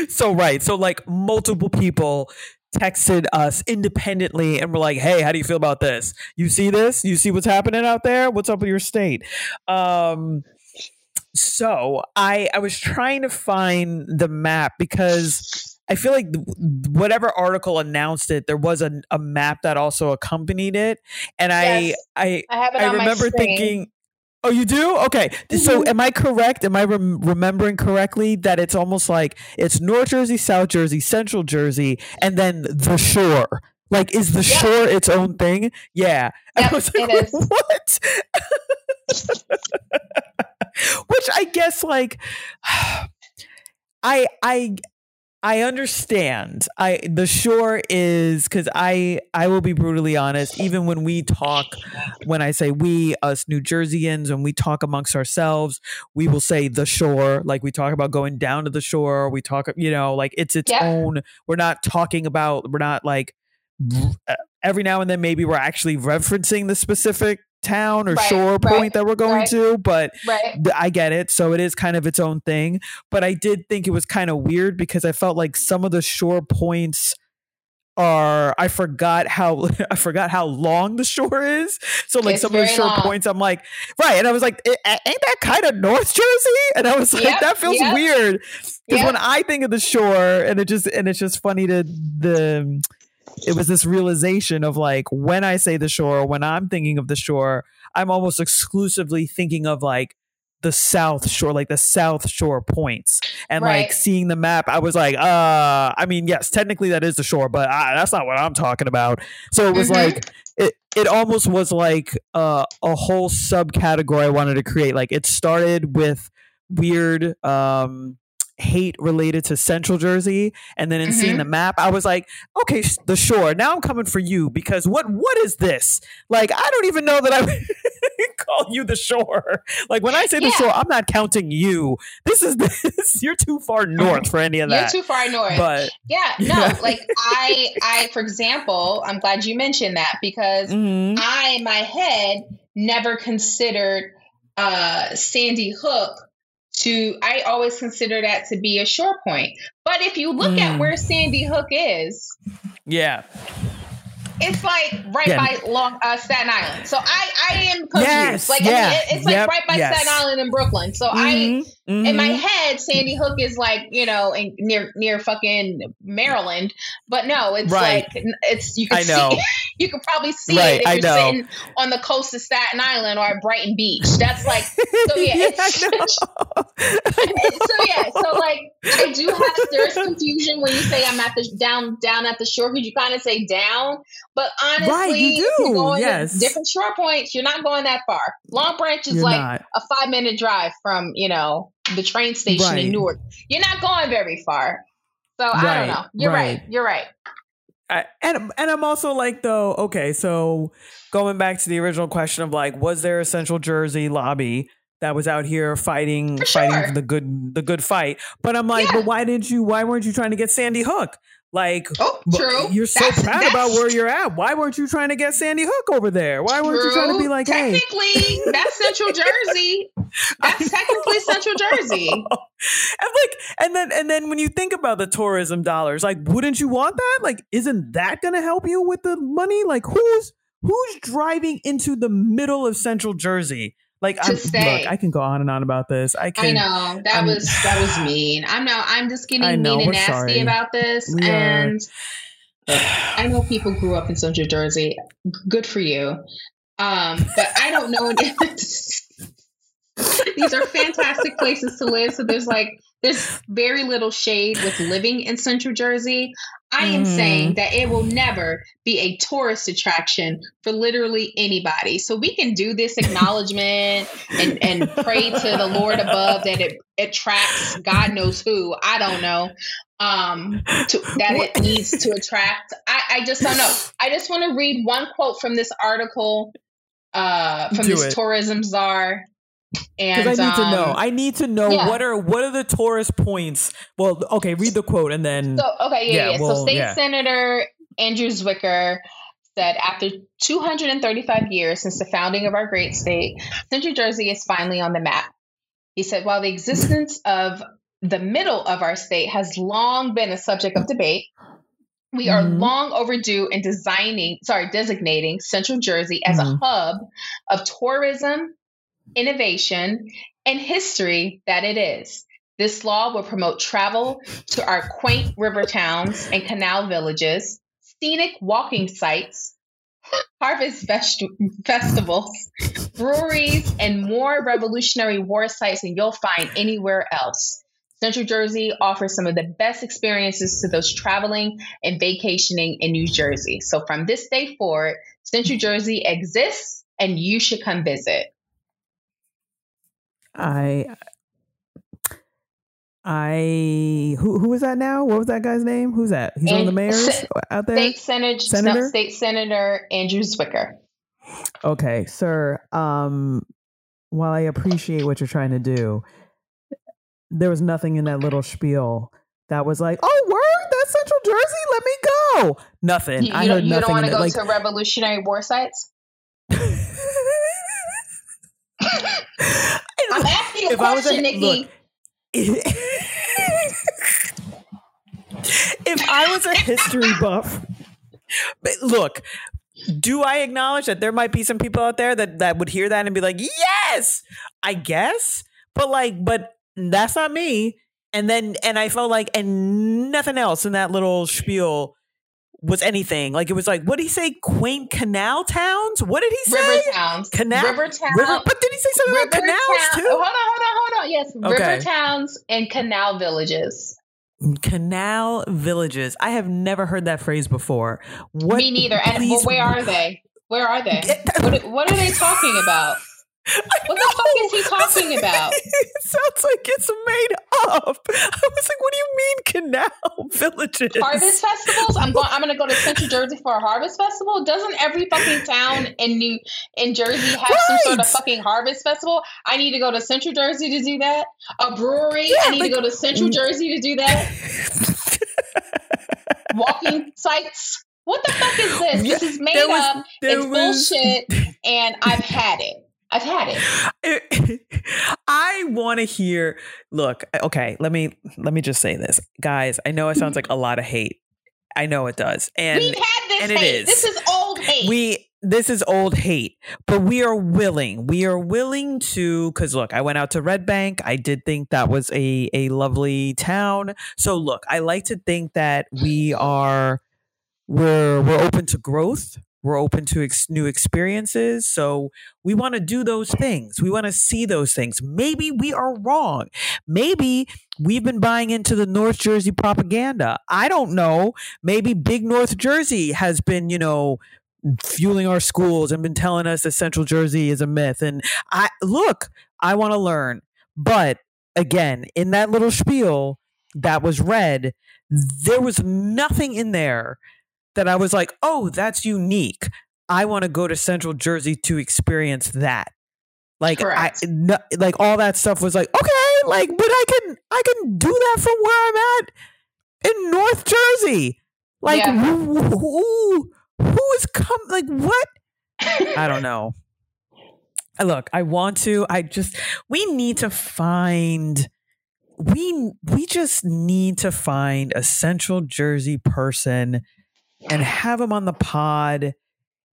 So right. So like multiple people texted us independently and were like, "Hey, how do you feel about this? You see this? You see what's happening out there? What's up with your state?" Um so I I was trying to find the map because I feel like whatever article announced it, there was a, a map that also accompanied it, and Yes. I I I I remember thinking, oh, you do? Okay. So Mhm. am I correct? Am I rem- remembering correctly that it's almost like it's North Jersey, South Jersey, Central Jersey, and then the shore? Like, is the Yep. shore its own thing? Yeah. <laughs> Yep, I was like, it is. <laughs> what? <laughs> Which I guess, like, <sighs> I, I, I understand. I the shore is because I I will be brutally honest. Even when we talk, when I say we, us New Jerseyans, when we talk amongst ourselves, we will say the shore. Like we talk about going down to the shore. We talk, you know, like it's its Yeah. own. We're not talking about. We're not like uh, every now and then maybe we're actually referencing the specific town or Right, shore right, point that we're going right. to, but Right. I get it. So it is kind of its own thing. But I did think it was kind of weird because I felt like some of the shore points are I forgot how <laughs> I forgot how long the shore is. So like It's some of the shore long. points, I'm like, right, and I was like, "A- a- ain't that kind of North Jersey? <laughs> And I was like, Yep, that feels yep. weird because Yep. when I think of the shore, and it just and it's just funny to the. It was this realization of like when I say the shore, when I'm thinking of the shore, I'm almost exclusively thinking of like the South Shore, like the South Shore points, and like seeing the map, I was like, uh, I mean, yes, technically that is the shore, but I, that's not what I'm talking about. So it was Mhm. like it. It almost was like uh, a whole subcategory I wanted to create. Like it started with weird um hate related to central jersey and then in seeing Mhm. the map i was like okay sh- the shore now i'm coming for you because what what is this like i don't even know that i <laughs> call you the shore like when i say the shore i'm not counting you this is <laughs> this you're too far <laughs> north for any of that. You're too far north. but yeah, no, Yeah. like I, I, for example, I'm glad you mentioned that because mhm. I, in my head, never considered uh, Sandy Hook to. I always consider that to be a shore point. But if you look at Mm. where Sandy Hook is, yeah it's like right Yeah. by Long uh, Staten Island. So I, I am confused. Yes, like I mean, it- it's like yep, right by yes. Staten Island and Brooklyn. So I. Mhm, in my mhm. head, Sandy Hook is like you know in, near near fucking Maryland, but no, it's Right. like it's you can see <laughs> you can probably see Right, it if I you're know. sitting on the coast of Staten Island or at Brighton Beach. That's like so <laughs> yeah, know. <laughs> so yeah, so like I do have there's confusion when you say I'm at the down down at the shore because you kind of say down, but honestly, Right, you do, going to yes. different shore points, you're not going that far. Long Branch is You're like not. a five minute drive from you know the train station Right. in Newark. You're not going very far. So I don't know. You're right. right. You're right. I, and and I'm also like though okay so going back to the original question of like was there a Central Jersey lobby that was out here fighting For fighting for the good the good fight but I'm like Yeah. but why didn't you why weren't you trying to get Sandy Hook like Oh, true. you're so That's- proud that's about where you're at why weren't you trying to get Sandy Hook over there why weren't you trying to be True. like hey technically that's Central Jersey. That's <laughs> technically Central Jersey. and like and then and then when you think about the tourism dollars like wouldn't you want that like isn't that going to help you with the money like who's who's driving into the middle of central jersey like I'm, stay. look i can go on and on about this i I can know that I'm- was that was mean. I'm now I'm just getting I know, mean and nasty sorry. about this, We and <sighs> I know people grew up in Central Jersey. Good for you. Um, but I don't know. <laughs> These are fantastic places to live. So there's like there's very little shade with living in Central Jersey. I am Mhm. saying that it will never be a tourist attraction for literally anybody. So we can do this <laughs> acknowledgement and, and pray to the Lord above that it attracts God knows who. I don't know. Um to, that it needs to attract. I, I just don't know. I just want to read one quote from this article uh from Do this it. tourism czar. And because i need to know um, i need to know yeah. what are what are the tourist points well okay read the quote and then So okay, yeah, Yeah, yeah. well, so State. Senator Andrew Zwicker said after 235 years since the founding of our great state, Central Jersey is finally on the map. He said while the existence of the middle of our state has long been a subject of debate, we are Mhm. long overdue in designing, sorry, designating Central Jersey as Mhm. a hub of tourism, innovation, and history that it is. This law will promote travel to our quaint river towns and canal villages, scenic walking sites, harvest fest- festivals, breweries, and more revolutionary war sites than you'll find anywhere else. Central Jersey offers some of the best experiences to those traveling and vacationing in New Jersey. So from this day forward, Central Jersey exists and you should come visit. I I who who is that now? What was that guy's name? Who's that? He's one of the And- mayors out there. State Senator, Senator? State Senator Andrew Zwicker. Okay, sir. Um, while I appreciate what you're trying to do, there was nothing in that little spiel that was like, "Oh, word, that's Central Jersey. Let me go." Nothing. You, I heard don't, you nothing. don't want to go Like, to Revolutionary War sites? I'm asking a question, Niki. Look, if I was a history buff, but look, do I acknowledge that there might be some people out there that that would hear that and be like, "Yes, I guess," but like, but that's not me. And then, and I felt like, and nothing else in that little spiel was anything. Like it was like, what did he say? Quaint canal towns? What did he say? River towns. Canal. River towns. River, but did he say something river about canals town- too? Hold on, hold on, hold on. Yes, Okay. river towns and canal villages. Canal villages. I have never heard that phrase before. What? Me neither. And well, where are <laughs> they? Where are they? What, what are they talking about? What the fuck is he talking about? it sounds like it's made up. I was like, what do you mean canal <laughs> villages? Harvest festivals. I'm going. I'm going to go to Central Jersey for a harvest festival. Doesn't every fucking town in New in Jersey have some sort of fucking harvest festival? I need to go to Central Jersey to do that. A brewery. Yeah, I need like- to go to Central mm. Jersey to do that. <laughs> Walking sites. What the fuck is this? Yeah, this is made was- up. It's was- bullshit, and I've had it. I've had it. <laughs> I want to hear. Look, uh, okay, let me let me just say this, guys. I know it sounds like a lot of hate. I know it does, and We've had this and it hate. is. This is old hate. we this is old hate but we are willing we are willing to because look i went out to red bank i did think that was a a lovely town so look i like to think that we are we're we're open to growth we're open to ex- new experiences so we want to do those things. We want to see those things. Maybe we are wrong. Maybe we've been buying into the north jersey propaganda. I don't know. Maybe big north jersey has been you know fueling our schools and been telling us that Central Jersey is a myth. And I look, I want to learn. But again, in that little spiel that was read, there was nothing in there that I was like, oh, that's unique. I want to go to Central Jersey to experience that. Like I no, like all that stuff was like, okay, like, but I can I can do that from where I'm at in North Jersey. Like Yeah. who, who who is come like what? I don't know. Look, I want to. I just we need to find we we just need to find a Central Jersey person and have them on the pod.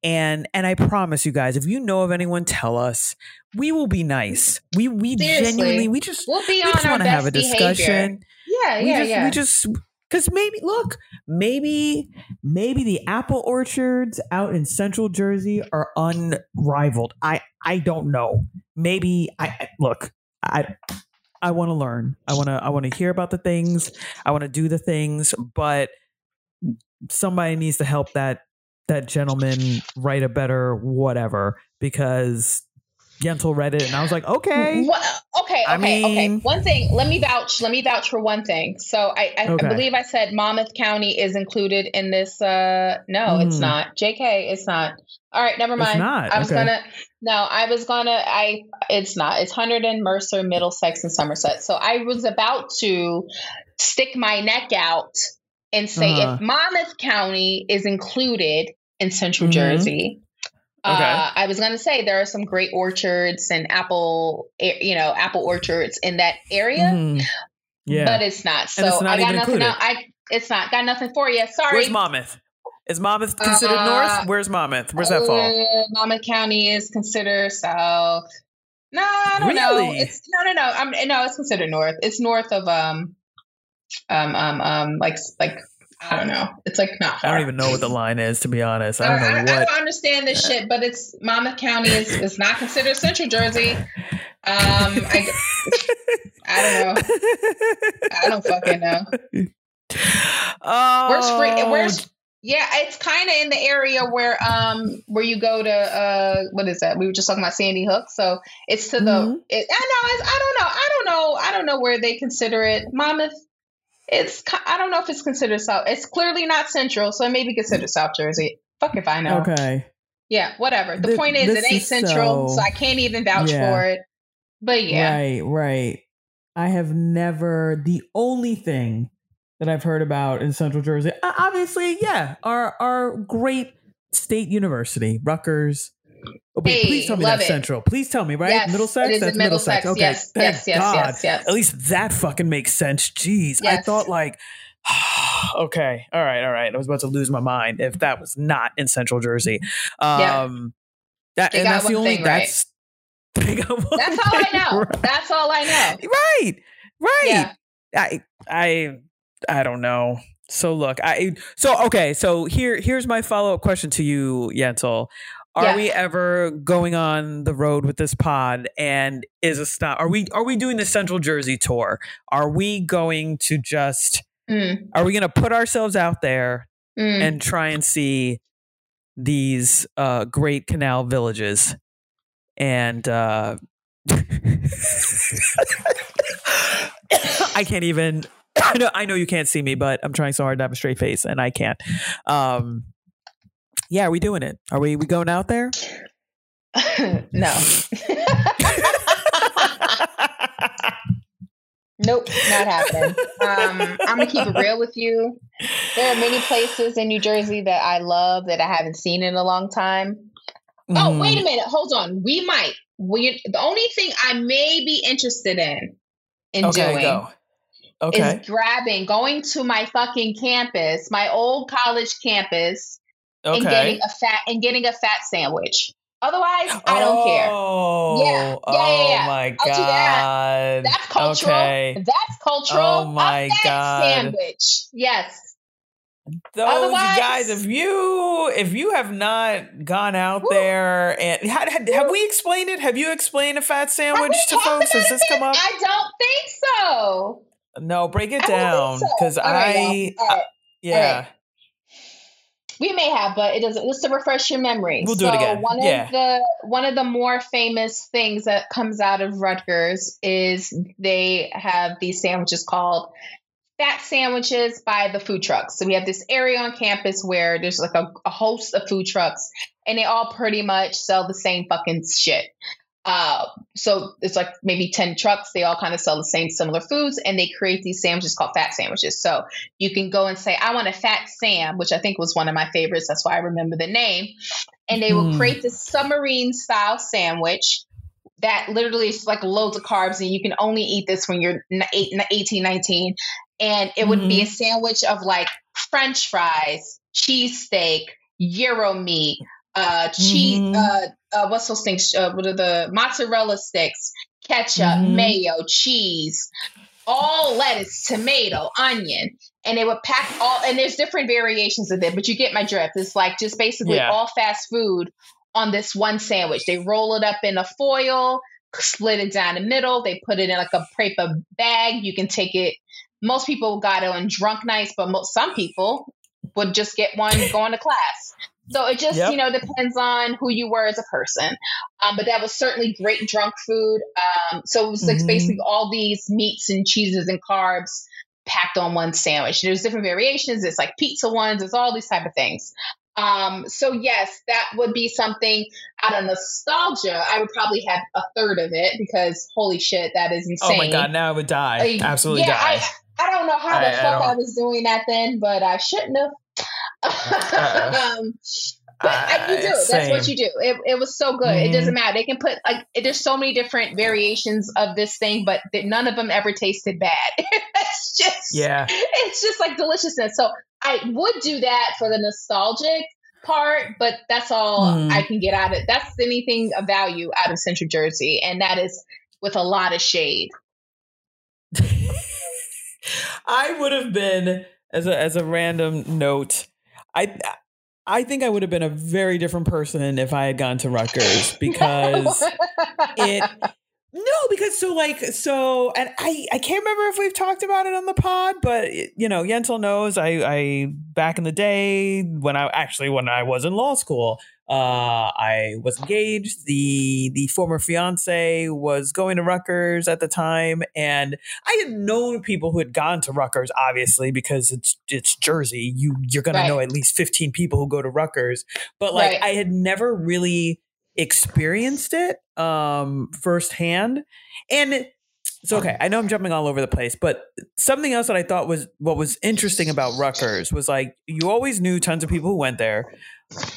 And and I promise you guys, if you know of anyone, tell us. We will be nice. We we Seriously. genuinely we just We'll be we on just want to have a behavior. discussion Yeah, we yeah, just, yeah. We just because maybe look, maybe maybe the apple orchards out in Central Jersey are unrivaled. I I don't know. Maybe I- look. I I want to learn. I want to I want to hear about the things. I want to do the things, but somebody needs to help that that gentleman write a better whatever because Gentle read it and I was like, okay. What, okay, okay, I okay. One thing, let me vouch. Let me vouch for one thing. So I, I, Okay. I believe I said Monmouth County is included in this. Uh, no, it's Hmm. not. Jk, it's not. All right, never mind. not, I was okay. gonna. No, I was gonna. I. It's not. It's Hunterdon Mercer, Middlesex, and Somerset. So I was about to stick my neck out and say Uh-huh. if Monmouth County is included in Central Mhm. Jersey. Okay. Uh, I was going to say there are some great orchards and apple, you know, apple orchards in that area, Mhm. Yeah. but it's not. So it's not I got nothing. Out, I it's not got nothing for you. Sorry. Where's Monmouth? Is Monmouth considered Uh, north? Where's Monmouth? Where's that fall? Uh, Monmouth County is considered south. No, I don't know. It's no, no, no. I'm no. It's considered north. It's north of um, um, um, um, like like I don't know. It's like not. I don't even know what the line is, to be honest. I don't know I, I don't understand this shit, but it's Monmouth County is, is not considered Central Jersey. Um, I, I don't know. I don't fucking know. oh, Where's free? Where's yeah? It's kind of in the area where um where you go to uh what is that? We were just talking about Sandy Hook, so it's to the. Mhm. It, I know. I don't know. I don't know. I don't know where they consider it. Monmouth. It's. I don't know if it's considered South. It's clearly not Central, so it may be considered South Jersey. Fuck if I know. Okay. Yeah, whatever. The Th- point is, it ain't is central, so, so- I can't even vouch Yeah. for it. But yeah, Right, right. I have never, the only thing that I've heard about in Central Jersey, obviously, yeah, our, our great state university, Rutgers. Oh, wait, Hey, please tell me that's it. Central. Please tell me, right? Yes, Middlesex? that's Middlesex. Middlesex. Okay. Yes, Thank yes, yes, God. yes, yes. At least that fucking makes sense. Jeez. I thought like <sighs> okay. All right, all right. I was about to lose my mind if that was not in Central Jersey. Yeah. Um that and that's the only thing that's <laughs> got That's all I know. right. That's all I know. Right. Right. Yeah. I I I don't know. So look, I so okay, so here here's my follow-up question to you, Yental. Are Yeah. we ever going on the road with this pod and is a stop are we are we doing the Central Jersey tour? Are we going to just Mm, are we going to put ourselves out there mm. and try and see these uh great canal villages and uh <laughs> I can't even <coughs> I know I know you can't see me but I'm trying so hard to have a straight face and I can't um yeah are we doing it are we we going out there <laughs> no. <laughs> nope, not happening. Um, I'm gonna keep it real with you. There are many places in New Jersey that I love that I haven't seen in a long time. Oh, Mhm. wait a minute. Hold on. We might. We the only thing I may be interested in in okay doing go okay is grabbing, going to my fucking campus, my old college campus, and getting a fat and getting a fat sandwich. Otherwise, I don't care. Oh, Yeah, yeah, oh yeah, yeah. Oh my I'll do that. god. That's cultural. Okay. That's cultural. Oh my a fat God. sandwich. Yes. Those Otherwise- guys, if you if you have not gone out Woo. there and had, had- have we explained it? Have you explained a fat sandwich to folks? Has this come up? I don't think so. No, break it I down so. because right, I, y'all. Uh, All right. yeah. We may have, but it doesn't. Just to refresh your memory. We'll do it So again. One Yeah. of the one of the more famous things that comes out of Rutgers is they have these sandwiches called fat sandwiches by the food trucks. So we have this area on campus where there's like a, a host of food trucks, and they all pretty much sell the same fucking shit. Uh, so it's like maybe 10 trucks. They all kind of sell the same similar foods and they create these sandwiches called fat sandwiches. So you can go and say, I want a fat Sam, which I think was one of my favorites. That's why I remember the name. And they will Hmm. create this submarine style sandwich that literally is like loads of carbs and you can only eat this when you're n- 18, 19. And it would be a sandwich of like French fries, cheesesteak, gyro meat, uh, cheese, Mhm. uh, uh, what's those things? Uh, what are the mozzarella sticks, ketchup, Mhm. mayo, cheese, all lettuce, tomato, onion, and they would pack all. And there's different variations of it, but you get my drift. It's like just basically Yeah. all fast food on this one sandwich. They roll it up in a foil, split it down the middle. They put it in like a paper bag. You can take it. Most people got it on drunk nights, but most, some people would just get one going to class. So it just, Yep. you know, depends on who you were as a person. Um, but that was certainly great drunk food. Um, so it was like Mhm. basically all these meats and cheeses and carbs packed on one sandwich. There's different variations. It's like pizza ones. It's all these type of things. Um, so yes, that would be something out of nostalgia. I would probably have a third of it because holy shit, that is insane. Oh my god, now I would die. Uh, Absolutely yeah, die. I, I don't know how the I- I fuck I, don't- was doing that then, but I shouldn't have. Uh, um, but I, you do. Uh, That's what you do. It, it was so good. It Mhm. doesn't matter. They can put like there's so many different variations of this thing, but none of them ever tasted bad. <laughs> it's just Yeah. it's just like deliciousness. So I would do that for the nostalgic part, but that's all Hmm. I can get out of it. That's anything of value out of Central Jersey, and that is with a lot of shade. <laughs> I would have been as a as a random note. I I think I would have been a very different person if I had gone to Rutgers <laughs> because it <laughs> no because so like so and I I can't remember if we've talked about it on the pod but you know Yental knows I I back in the day when I actually when I was in law school uh I was engaged the the former fiance was going to Rutgers at the time and I had known people who had gone to Rutgers obviously because it's it's Jersey you you're going Right. to know at least 15 people who go to Rutgers but like Right. I had never really experienced it um firsthand and so okay, I know I'm jumping all over the place, but something else that I thought was what was interesting about Rutgers was like you always knew tons of people who went there.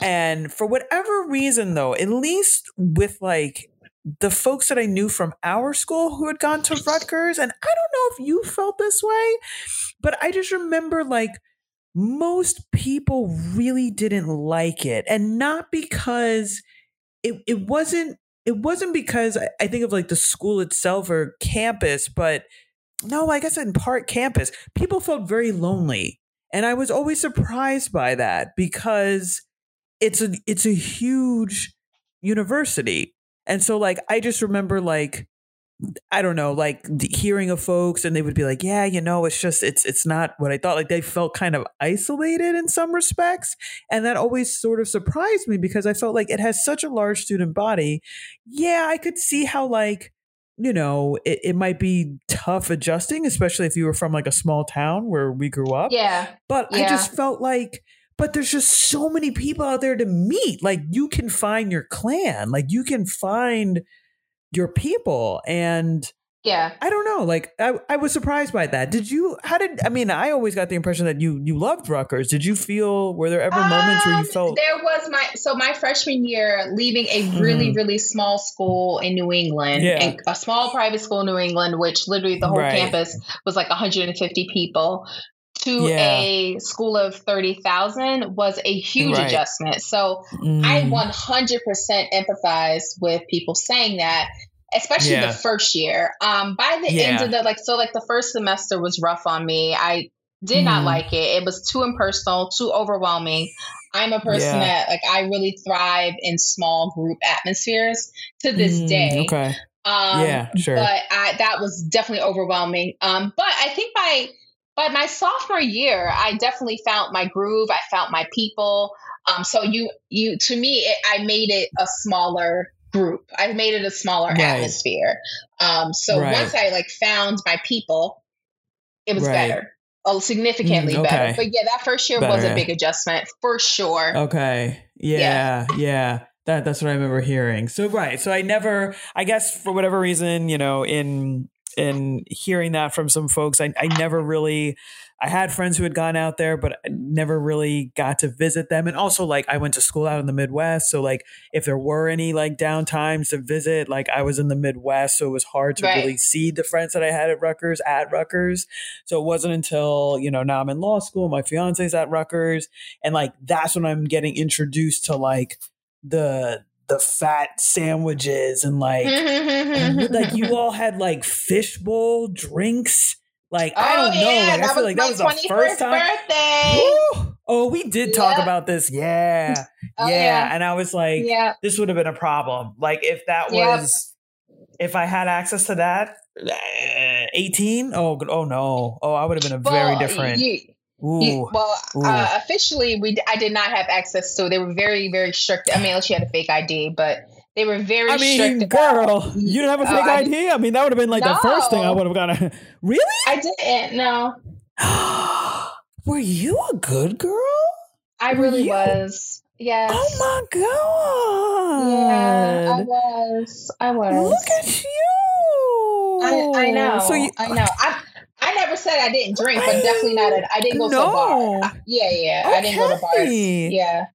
And for whatever reason though, at least with like the folks that I knew from our school who had gone to Rutgers, and I don't know if you felt this way, but I just remember like most people really didn't like it. And not because it, it wasn't it wasn't because I think of like the school itself or campus, but no, I guess in part campus, people felt very lonely. And I was always surprised by that because it's a it's a huge university. And so like I just remember like I don't know, like hearing of folks and they would be like, yeah, you know, it's just it's it's not what I thought. Like they felt kind of isolated in some respects, and that always sort of surprised me because I felt like it has such a large student body. Yeah, I could see how like you know it, it might be tough adjusting, especially if you were from like a small town where we grew up. Yeah, but yeah. I just felt like but there's just so many people out there to meet. Like you can find your clan, like you can find your people and yeah i don't know like I, I was surprised by that did you how did i mean i always got the impression that you you loved Rutgers did you feel were there ever um, moments where you um, felt there was my so my freshman year leaving a really mm. really small school in new england yeah. a small private school in new england which literally the whole right. campus was like 150 people to yeah. a school of 30,000 was a huge right. adjustment. So mm. I 100% empathize with people saying that, especially yeah. the first year. Um, by the yeah. end of the, like, so like the first semester was rough on me. I did mm. not like it. It was too impersonal, too overwhelming. I'm a person that like I really thrive in small group atmospheres to this mm, day. Okay. Um, yeah, sure. But I, that was definitely overwhelming. Um, but I think by but my sophomore year, I definitely found my groove. I found my people. Um, so you, you, to me, it, I made it a smaller group. I made it a smaller right. atmosphere. Um, so right. once I like found my people, it was right. better. Oh, significantly mm, okay. better. But yeah, that first year better. was a big adjustment for sure. Okay. Yeah. Yeah. yeah. That that's what I remember hearing. So right. So I never I guess for whatever reason, you know, in and hearing that from some folks, I, I never really, I had friends who had gone out there, but I never really got to visit them. And also, like, I went to school out in the Midwest. So, like, if there were any like down times to visit, like, I was in the Midwest. So it was hard to right. really see the friends that I had at Rutgers at Rutgers. So it wasn't until, you know, now I'm in law school, my fiance's at Rutgers. And like, that's when I'm getting introduced to like, the the fat sandwiches and like like you all had like fishbowl drinks. Like oh, I don't know. like I feel like that was the first time. Birthday. Oh, we did talk about this. Yeah. <laughs> Oh, yeah. yeah. And I was like, yeah. this would have been a problem. Like if that was if I had access to that, uh, 18 oh oh no oh i would have been a well, very different you, Ooh, well, uh, officially, we I did not have access, so they were very, very strict. I mean, she had a fake ID, but they were very. I mean, strict girl, about, you didn't have a fake uh, ID. I mean, that would have been like no, the first thing I would have got. <laughs> really? I didn't. No. <gasps> were you a good girl? I really you? was. Yes. Oh my god. Yeah, I was. I was. Look at you. I, I know. So you, I know. I I never said I didn't drink, but definitely not. A, I didn't go no. to a bar. Yeah, yeah. Okay. I didn't go to bars. Yeah.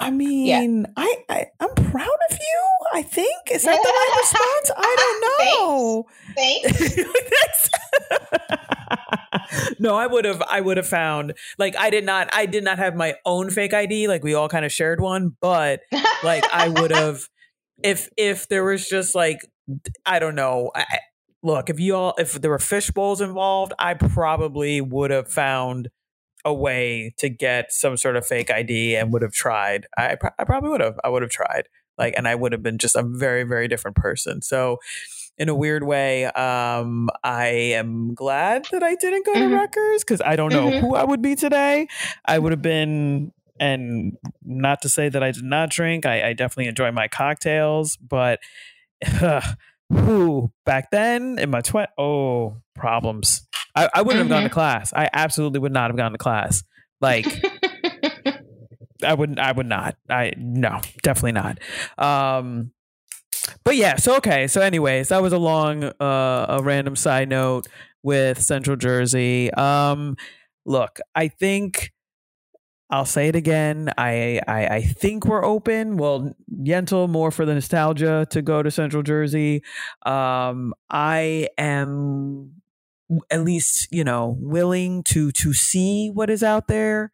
I mean, yeah. I, I am proud of you. I think is that the right response? I don't <laughs> know. Thanks. <laughs> Thanks. <laughs> no, I would have. I would have found like I did not. I did not have my own fake ID. Like we all kind of shared one, but like I would have if if there was just like I don't know. I, look, if you all if there were fish bowls involved, I probably would have found a way to get some sort of fake ID and would have tried. I I probably would have. I would have tried. Like, and I would have been just a very very different person. So. In a weird way, um, I am glad that I didn't go mm-hmm. to Rutgers because I don't know mm-hmm. who I would be today. I would have been and not to say that I did not drink. I, I definitely enjoy my cocktails, but <laughs> uh, who back then in my 20 oh problems i, I wouldn't mm-hmm. have gone to mm-hmm. class i absolutely would not have gone to class like <laughs> i wouldn't i would not i no definitely not um but yeah, so okay. So anyways, that was a long uh a random side note with Central Jersey. Um look, I think I'll say it again. I, I I think we're open. Well, Yental more for the nostalgia to go to Central Jersey. Um, I am at least you know willing to to see what is out there.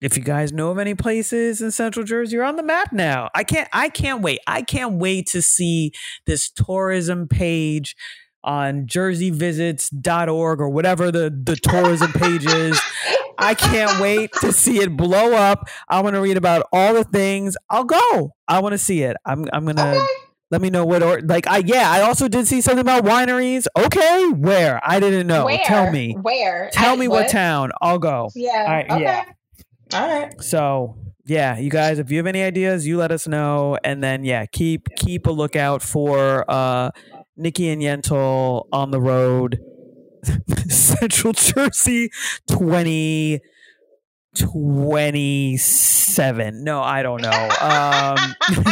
If you guys know of any places in Central Jersey, you're on the map now. I can't I can't wait. I can't wait to see this tourism page on jerseyvisits.org or whatever the, the tourism page is. <laughs> I can't wait to see it blow up. I want to read about all the things. I'll go. I want to see it. I'm I'm gonna Okay. let me know what or like I yeah, I also did see something about wineries. Okay, where? I didn't know. Where? Tell me. Where? Tell me what town. I'll go. Yeah. All right, okay. yeah. All right. So yeah, you guys, if you have any ideas, you let us know. And then yeah, keep keep a lookout for uh Niki and Yental on the road. <laughs> Central Jersey 20 27. No, I don't know. Um <laughs>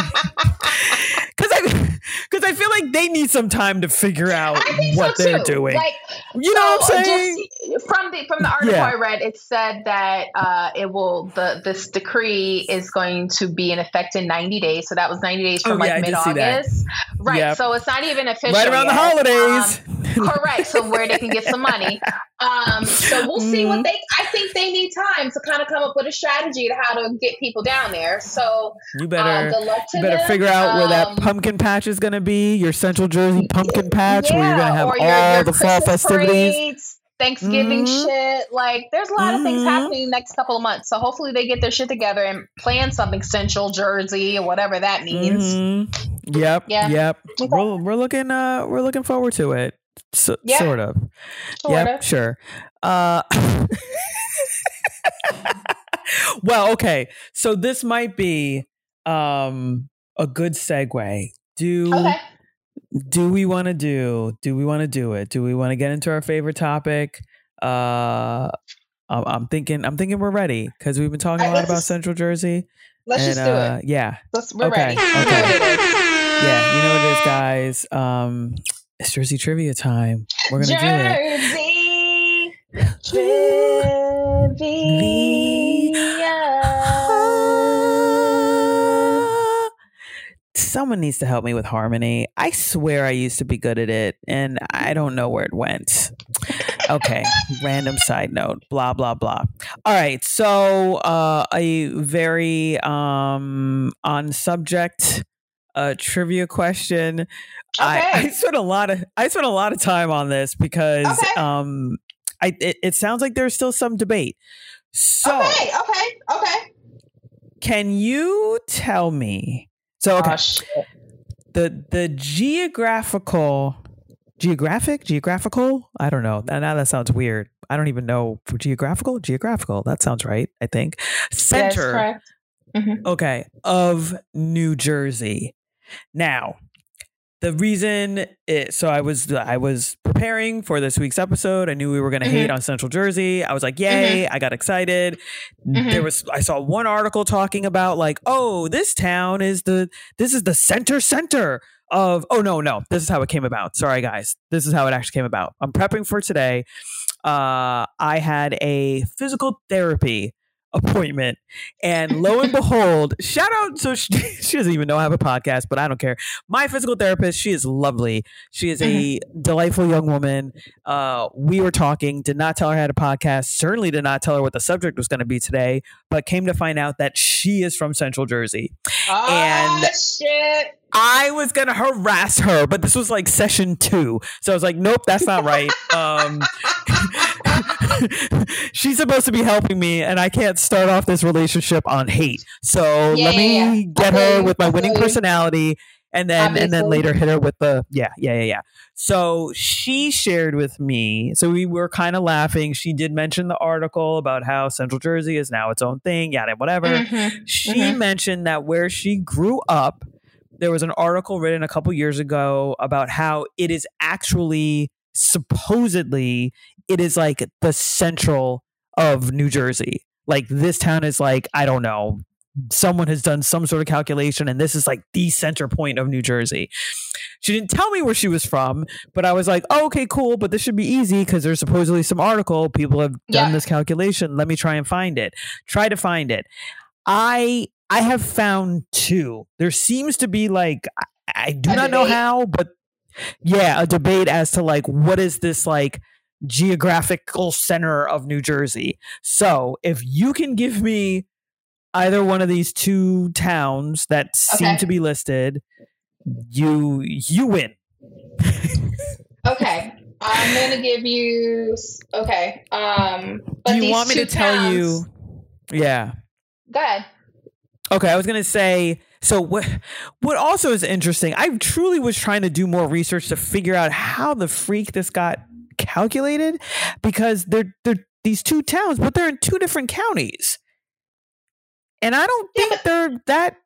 Cuz I feel like they need some time to figure out what so they're doing. Like, you know what I'm saying? Just from the from the article Yeah. I read, it said that uh, it will the this decree is going to be in effect in 90 days. So that was 90 days from Oh, yeah, like mid August, right? Yep. So it's not even official. right around the holidays. Um, correct. So where they can get some money. <laughs> Um, so we'll see Mm-hmm. what they. I think they need time to kind of come up with a strategy to how to get people down there. So you uh, better to You better them. figure out where that Um, pumpkin patch is going to be, your Central Jersey pumpkin patch, where you're going to have all your- your the fall festivities. parades, Thanksgiving Mhm. shit. Like, there's a lot of things happening next couple of months. So hopefully they get their shit together and plan something Central Jersey or whatever that means. Mhm. Yep, Yeah. yep. Okay. We're, we're looking uh we're looking forward to it. So, Yeah. Sort of. Sorta. Sure. Uh <laughs> Well, okay. So this might be um a good segue. Do Okay. do we want to do do we want to do it do we want to get into our favorite topic uh i'm, thinking i'm thinking we're ready because we've been talking a lot about just- central jersey Let's and just do uh it. yeah Let's, we're okay, ready. okay. You know what it is. yeah you know what it is guys um it's jersey trivia time we're gonna do it Jersey trivia. <laughs> Someone needs to help me with harmony. I swear I used to be good at it and I don't know where it went. Okay, random side note, blah blah blah. All right, so uh a very um on subject uh trivia question. I, I spent a lot of I spent a lot of time on this because Okay. um I it, it sounds like there's still some debate. So Okay, okay, okay. can you tell me? So okay, Oh, the the geographical geographic geographical I don't know. Now now that sounds weird. I don't even know for geographical geographical. That sounds right. I think center. correct. okay, of New Jersey. Now, the reason it, so I was I was preparing for this week's episode. I knew we were going to hate on Central Jersey. I was like, "Yay!" I got excited. Mhm. There was I saw one article talking about like, "Oh, this town is the this is the center center of Oh no, no. This is how it came about. Sorry guys. This is how it actually came about. I'm prepping for today. Uh I had a physical therapy appointment. And lo and behold, <laughs> shout out. So she, <laughs> she doesn't even know I have a podcast, but I don't care. My physical therapist, she is lovely. She is a delightful young woman. Uh, we were talking, did not tell her I had a podcast, certainly did not tell her what the subject was going to be today, but came to find out that she is from Central Jersey. Oh, And- shit. I was gonna harass her, but this was like session two, so I was like, "Nope, that's not right." <laughs> Um, <laughs> she's supposed to be helping me, and I can't start off this relationship on hate. So Yeah, let me yeah, yeah. get feel her with my winning personality, and then and then later hit her with the yeah, yeah, yeah, yeah. So she shared with me. So we were kind of laughing. She did mention the article about how Central Jersey is now its own thing, yada whatever Mhm. she Mhm. mentioned that where she grew up there was an article written a couple years ago about how it is actually supposedly it is like the central of New Jersey. Like this town is like I don't know someone has done some sort of calculation and this is like the center point of New Jersey. She didn't tell me where she was from, but I was like, oh, okay, cool, but this should be easy because there's supposedly some article. People have done Yeah. this calculation. Let me try and find it. Try to find it. I I have found two. There seems to be like I, I do not know how, but yeah, a debate as to like what is this like geographical center of New Jersey. So if you can give me either one of these two towns that seem to be listed, you you win. Okay. I'm gonna give you okay. Um but Do you want me to tell you? Yeah. Go ahead. Okay, I was gonna say. So what? What also is interesting? I truly was trying to do more research to figure out how the freak this got calculated, because they're they're these two towns, but they're in two different counties, and I don't Yeah, think they're that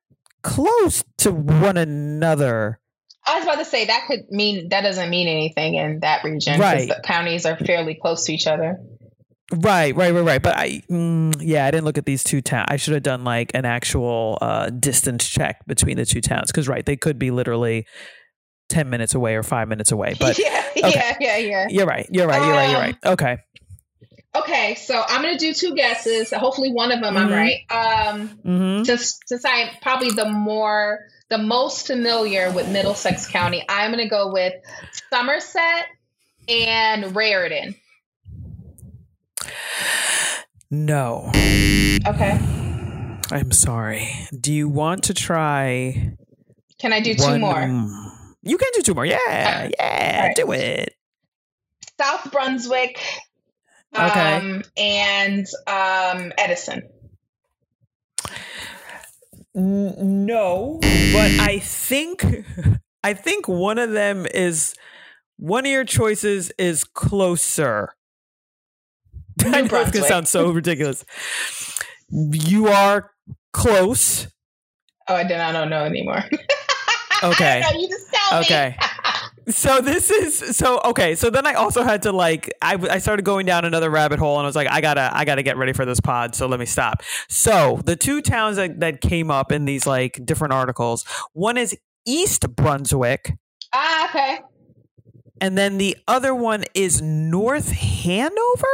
close to one another. I was about to say that could mean that doesn't mean anything in that region. Right. The counties are fairly close to each other. Right, right, right, right. But I, mm, yeah, I didn't look at these two towns. I should have done like an actual uh, distance check between the two towns because, right, they could be literally ten minutes away or five minutes away. But <laughs> yeah, okay. yeah, yeah, yeah. You're right. You're right. You're right. You're Um, right. Okay. Okay, so I'm gonna do two guesses. Hopefully, one of them I'm Mhm. right. Um, Mm-hmm. since since I'm probably the more the most familiar with Middlesex County, I'm gonna go with Somerset and Raritan. No, Okay, I'm sorry. Do you want to try can I do two one more? mm, You can do two more. Yeah, Alright. yeah. Alright. Do it. South Brunswick. Okay. Um, and um, Edison. No, but I think <laughs> I think one of them is one of your choices is closer. <laughs> I know it's gonna sound so ridiculous. You are close. Oh, I don't know anymore. <laughs> Okay. I don't know. You just tell Okay. me. <laughs> So this is so okay. So then I also had to like I I started going down another rabbit hole and I was like I gotta I gotta get ready for this pod. So let me stop. So the two towns that, that came up in these like different articles. One is East Brunswick, ah, okay. and then the other one is North Hanover.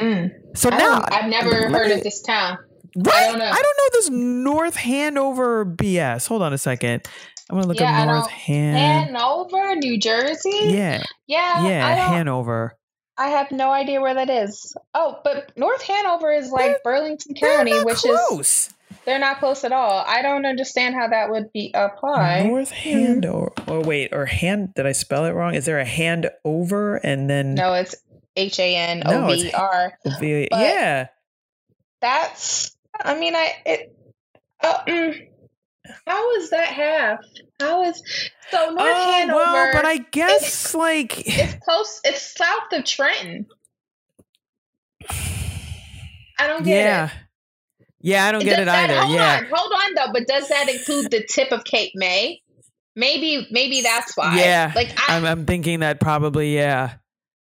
Mm. So I now I've never heard me- of this town. Right? don't know. I don't know this North Hanover BS. Hold on a second. I'm gonna look Yeah, up North Han. Hanover, New Jersey. Yeah, yeah, yeah, I, Hanover. I have no idea where that is. Oh, but North Hanover is like They're- Burlington County, which is close. they're not close at all. I don't understand how that would be applied. North Hanover. Oh wait, or hand? Did I spell it wrong? Is there a hand over and then No, it's H A N O V E R. Yeah. That's. I mean, I it. Oh, mm, how is that half? How is so North Oh Hanover? well, but I guess it's, like it's close. It's south of Trenton. I don't get yeah, it. yeah. Yeah, I don't get Does it that- either. Hold Yeah, on, hold on though. But does that include the tip of Cape May? Maybe, maybe that's why. Yeah, Like, I, I'm, I'm thinking that probably yeah.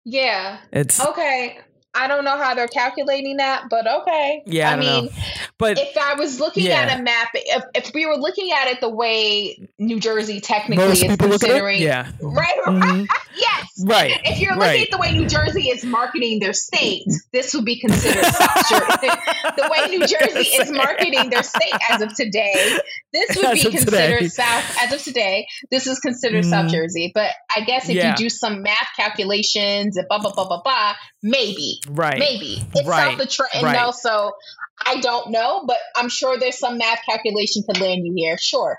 Yeah. It's Okay. I don't know how they're calculating that, but okay. Yeah, I I, don't know. mean, but if I was looking Yeah. at a map, if, if we were looking at it the way New Jersey technically most is people look at it. considering, Yeah, right? <laughs> Mhm. yes. right. If you're looking right. at the way New Jersey is marketing their state, this would be considered <laughs> South <laughs> Jersey. the way New Jersey is marketing their state as of today, this would As be of today. considered South. As of today, this is considered South Mhm. Jersey. But I guess if Yeah. you do some math calculations and blah blah blah blah blah, maybe, Right. maybe it's Right. Of Trenton Right. I don't know, but I'm sure there's some math calculation to land you here. Sure.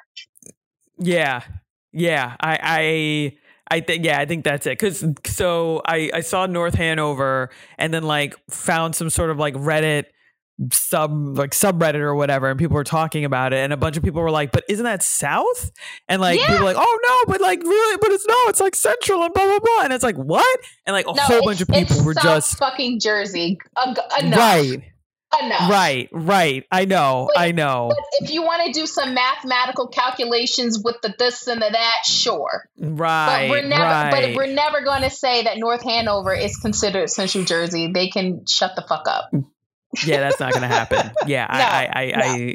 Yeah, yeah. I, I, I think yeah, I think that's it. Cause so I, I saw North Hanover and then like found some sort of like Reddit sub like subreddit or whatever, and people were talking about it, and a bunch of people were like, "But isn't that South?" And like Yeah. people were like, "Oh no, but like really, but it's no, it's like Central and blah blah blah." And it's like what? And like a No, whole bunch of people were South just fucking Jersey. Uh, enough. right, Enough. right, right. I know, But- I know. But if you want to do some mathematical calculations with the this and the that, sure. Right, But we're never right. but we're never going to say that North Hanover is considered Central Jersey. They can shut the fuck up. Yeah, that's not going to happen. <laughs> Yeah, No, I, I, I,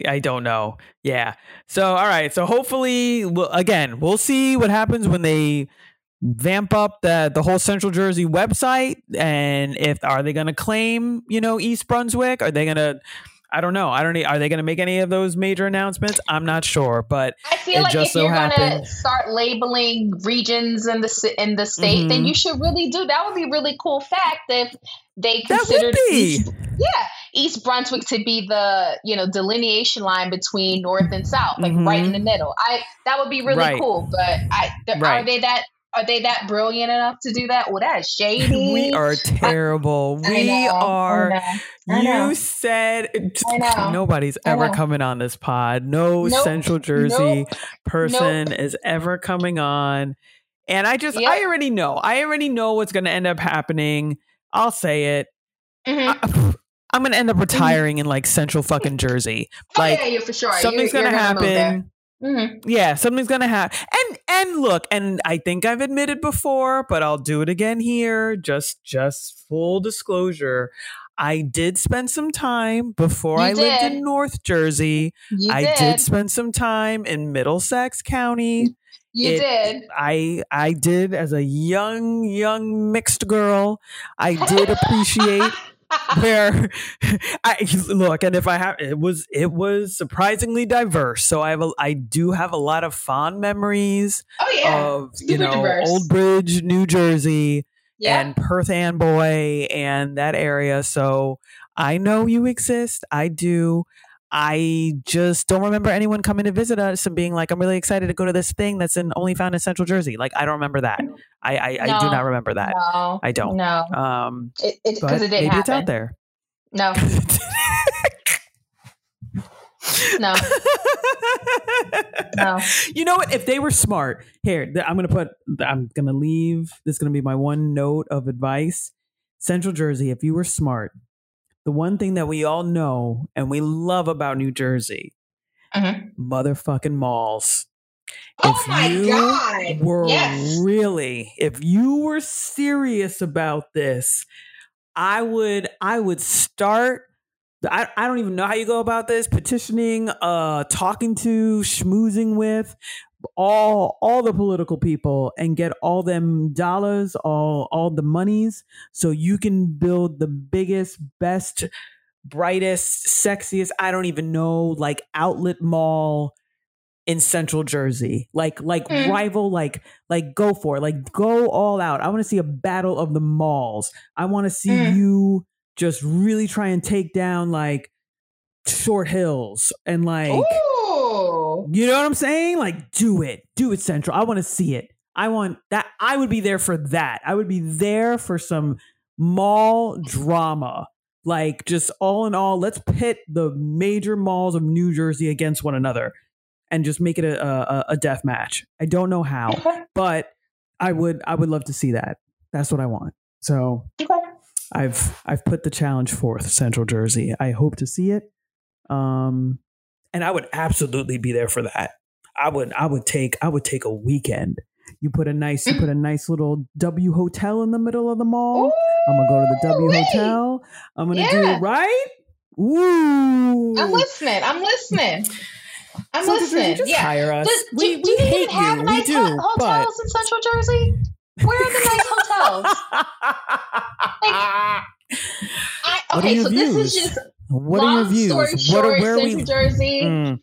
I, I don't know. Yeah. So, all right. So, hopefully, we'll, again, we'll see what happens when they vamp up the the whole Central Jersey website, and if are they going to claim, you know, East Brunswick? Are they going to? I don't know. I don't. Are they going to make any of those major announcements? I'm not sure, but I feel like if so you're gonna start labeling regions in the in the state, then Mhm. you should really do. That would be really cool fact if they that considered would be. East, yeah East Brunswick to be the you know delineation line between North and South, like right in Mhm. the middle. I that would be really Right. cool. But I th- are they that are they that brilliant enough to do that? Well, that is <laughs> shady. <laughs> we are terrible. I We know, I are. know, I know. You said nobody's ever coming on this pod. No Nope. Central Jersey Nope. person is ever coming on. And I just, Yep. I already know. I already know what's going to end up happening. I'll say it. Mhm. <laughs> I'm to end up retiring in like Central fucking <laughs> Jersey. Oh, Like yeah, yeah, for sure. something's You're- to you're there. happen. Mhm. Yeah, something's gonna happen. And and look, and I think I've admitted before, but I'll do it again here. Just just full disclosure. I did spend some time before You I lived in North Jersey. You I did. did spend some time in Middlesex County. You it- did. I I did as a young young mixed girl. I did <laughs> appreciate where I look and if I have it was it was surprisingly diverse. So I have a I do have a lot of fond memories oh yeah. of you know diverse. Old Bridge, New Jersey, yeah. and Perth Amboy and that area. So I know you exist. I do. I just don't remember anyone coming to visit us and being like, "I'm really excited to go to this thing that's in only found in Central Jersey." Like I don't remember that. I I, I do not remember that. No, I don't. No, Um, it because it, didn't maybe happen. it's out there. No, <laughs> no, no. <laughs> you know what? If they were smart, here I'm gonna put. I'm gonna leave. This is gonna be my one note of advice. Central Jersey, if you were smart, the one thing that we all know and we love about New Jersey, Mhm. motherfucking malls. Oh my God. were Yes. really, if you were serious about this, I would, I would start. I, I don't even know how you go about this petitioning, uh, talking to, schmoozing with all all the political people and get all them dollars, all all the monies, so you can build the biggest, best, brightest, sexiest. I don't even know, like outlet mall in Central Jersey. Like like Mm. rival like like go for it. Like go all out. I want to see a battle of the malls. I want to see Mm. you just really try and take down like Short Hills and like Ooh. You know what I'm saying? Like do it. Do it Central. I want to see it. I want that I would be there for that. I would be there for some mall drama. Like just all in all, let's pit the major malls of New Jersey against one another and just make it a a, a death match. I don't know how, but I would I would love to see that. That's what I want. So. I've I've put the challenge forth, Central Jersey. I hope to see it. Um and I would absolutely be there for that. I would I would take I would take a weekend. You put a nice you put a nice little W hotel in the middle of the mall. I'm gonna go to the W Ooh-wee. hotel. I'm gonna do it right. Ooh. I'm listening. I'm listening. I'm Central Jersey, listening. just yeah. hire us. Does- we do, do we you hate even have you. nice we do, ho- hotels in Central Jersey? Where are the nice hotels? <laughs> I, okay, so this is just what long are your views? story what short. are where are Central we? Jersey. Mm,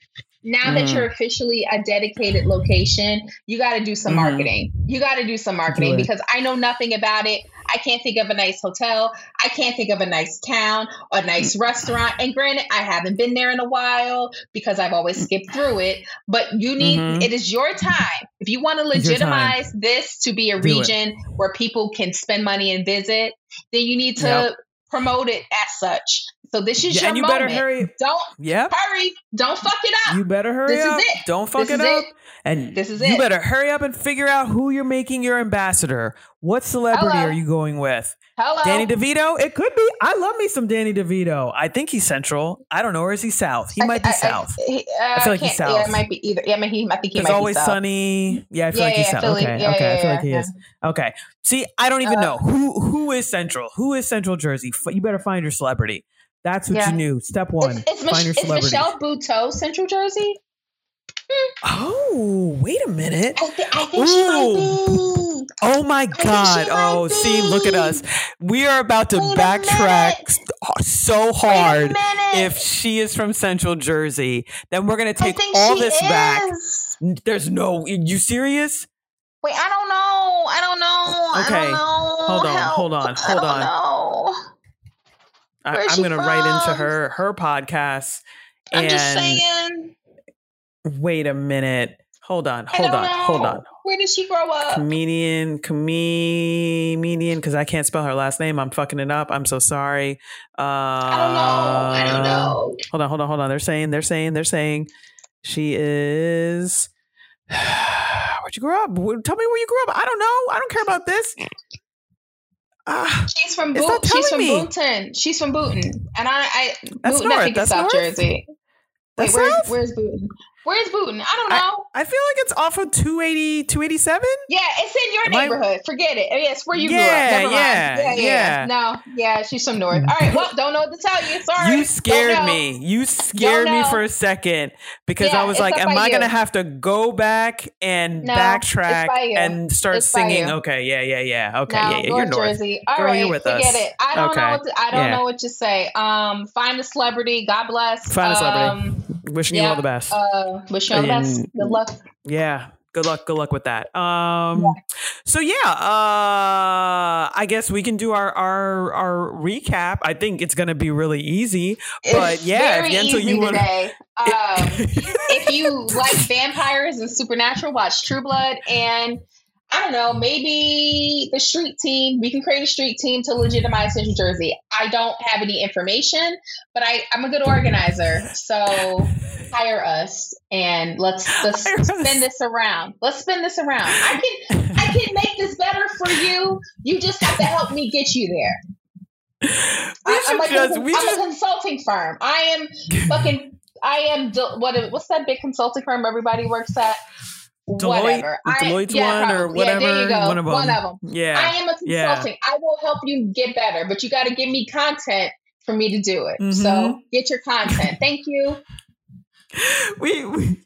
now that Mhm. you're officially a dedicated location, you got to do some Mhm. marketing. You got to do some marketing it. because I know nothing about it. I can't think of a nice hotel. I can't think of a nice town or a Mm. nice restaurant. And granted, I haven't been there in a while because I've always skipped through it. But you need, Mhm. it is your time. If you want to It's your time. legitimize this to be a Do it. region where people can spend money and visit, then you need to Yep. promote it as such. So this is Yeah, your and you moment. better hurry. Don't hurry. Don't fuck it up. You better hurry This is up. it. Don't fuck This it is up. it. And This is it. you better hurry up and figure out who you're making your ambassador. What celebrity Hello. are you going with? Hello. Danny DeVito? It could be. I love me some Danny DeVito. I think he's central. I don't know. Or is he south? He I- might be I- I- south. he- uh, I feel like he's can't- Yeah, south. it might be either. Yeah, I mean, he. I think he It's might always be south. He's always Sunny. Yeah, I feel Yeah, like he's yeah, south. Okay, Yeah, okay. I feel like he is. Okay. See, I don't even Uh, know who who is central. Who is Central Jersey? You better find your celebrity That's what Yeah. you knew. Step one. It's, it's, find Mich- your it's celebrity. Michelle Buteau, Central Jersey. Hmm. oh, wait a minute. I, I think she might be. Oh my God. Oh, see, look at us. We are about to Wait backtrack so hard. If she is from Central Jersey, then we're going to take all this back. is. N- There's no, you serious? Wait, I don't know. I don't know. I Okay. don't know. Hold on, Help. hold on, I hold don't on. know. I, I'm going to write into her, her podcast. I'm and just saying. wait a minute. Hold on, hold on, know. hold on. Where did she grow up? comedian comedian because i can't spell her last name i'm fucking it up i'm so sorry uh I don't know. I don't know. hold on hold on hold on they're saying they're saying they're saying she is <sighs> where'd you grow up tell me where you grew up i don't know i don't care about this Ah, She's from Boot. She's from me. Boonton. She's from Boonton, and I, I That's Boonton. north. I think That's it's South north? Jersey. Wait, where's where's Boonton? Where's Boonton? I don't know. i feel like it's off of 280 287 yeah, it's in your Am I- neighborhood. Forget it. Oh, Yes, where you Yeah, grew up. Mind. yeah, yeah, yeah. No, yeah, she's from North. All right. Well, don't know what to tell you. Sorry. You scared me. You scared me for a second because Yeah, I was like, am I going to have to go back and No, backtrack it's by you. and start It's singing? Okay, yeah, yeah, yeah. Okay, no, yeah, yeah. North You're north. Jersey. All Girl, right, you're with forget us. it. I don't Okay. know. What to, I don't Yeah. know what to say. Um, find a celebrity. God bless. Find a celebrity. Um, Wishing you all the best. uh, wish you all the best. Good luck. yeah. Good luck. Good luck with that. Um. So yeah. Uh. I guess we can do our our our recap. I think it's gonna be really easy. But It's yeah, if Yental, you today. Um, <laughs> if you like vampires and supernatural, watch True Blood and I don't know, maybe the street team. We can create a street team to legitimize Central Jersey. I don't have any information, but I, I'm a good organizer. So hire us and let's <laughs> let's Hire us. spin this around. Let's spin this around. I can I can make this better for you. You just have to help me get you there. we I, am like just a, I'm just a consulting firm. I am fucking. I am. What? What's that big consulting firm everybody works at? Deloitte, Whatever. I, Deloitte's yeah, one or probably. Yeah, whatever. there you go. One of them. One of them. Yeah. I am a Yeah. consulting. I will help you get better, but you got to give me content for me to do it. Mhm. So get your content. Thank you. <laughs> we, we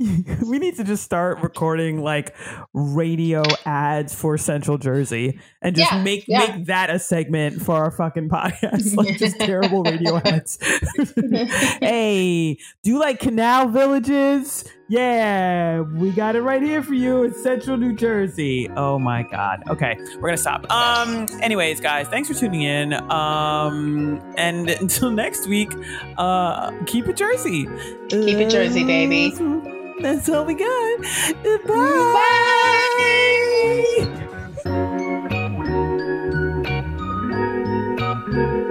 we need to just start recording like radio ads for Central Jersey and just Yeah, make yeah. make that a segment for our fucking podcast, <laughs> like just terrible radio <laughs> ads. hey, do you like canal villages? Yeah, we got it right here for you. It's Central New Jersey. Oh my God. Okay, we're gonna stop. Um. Anyways, guys, thanks for tuning in. Um. And <laughs> until next week, uh, keep it Jersey. Keep it Jersey, baby. <laughs> That's all we got. Bye. Bye. <laughs>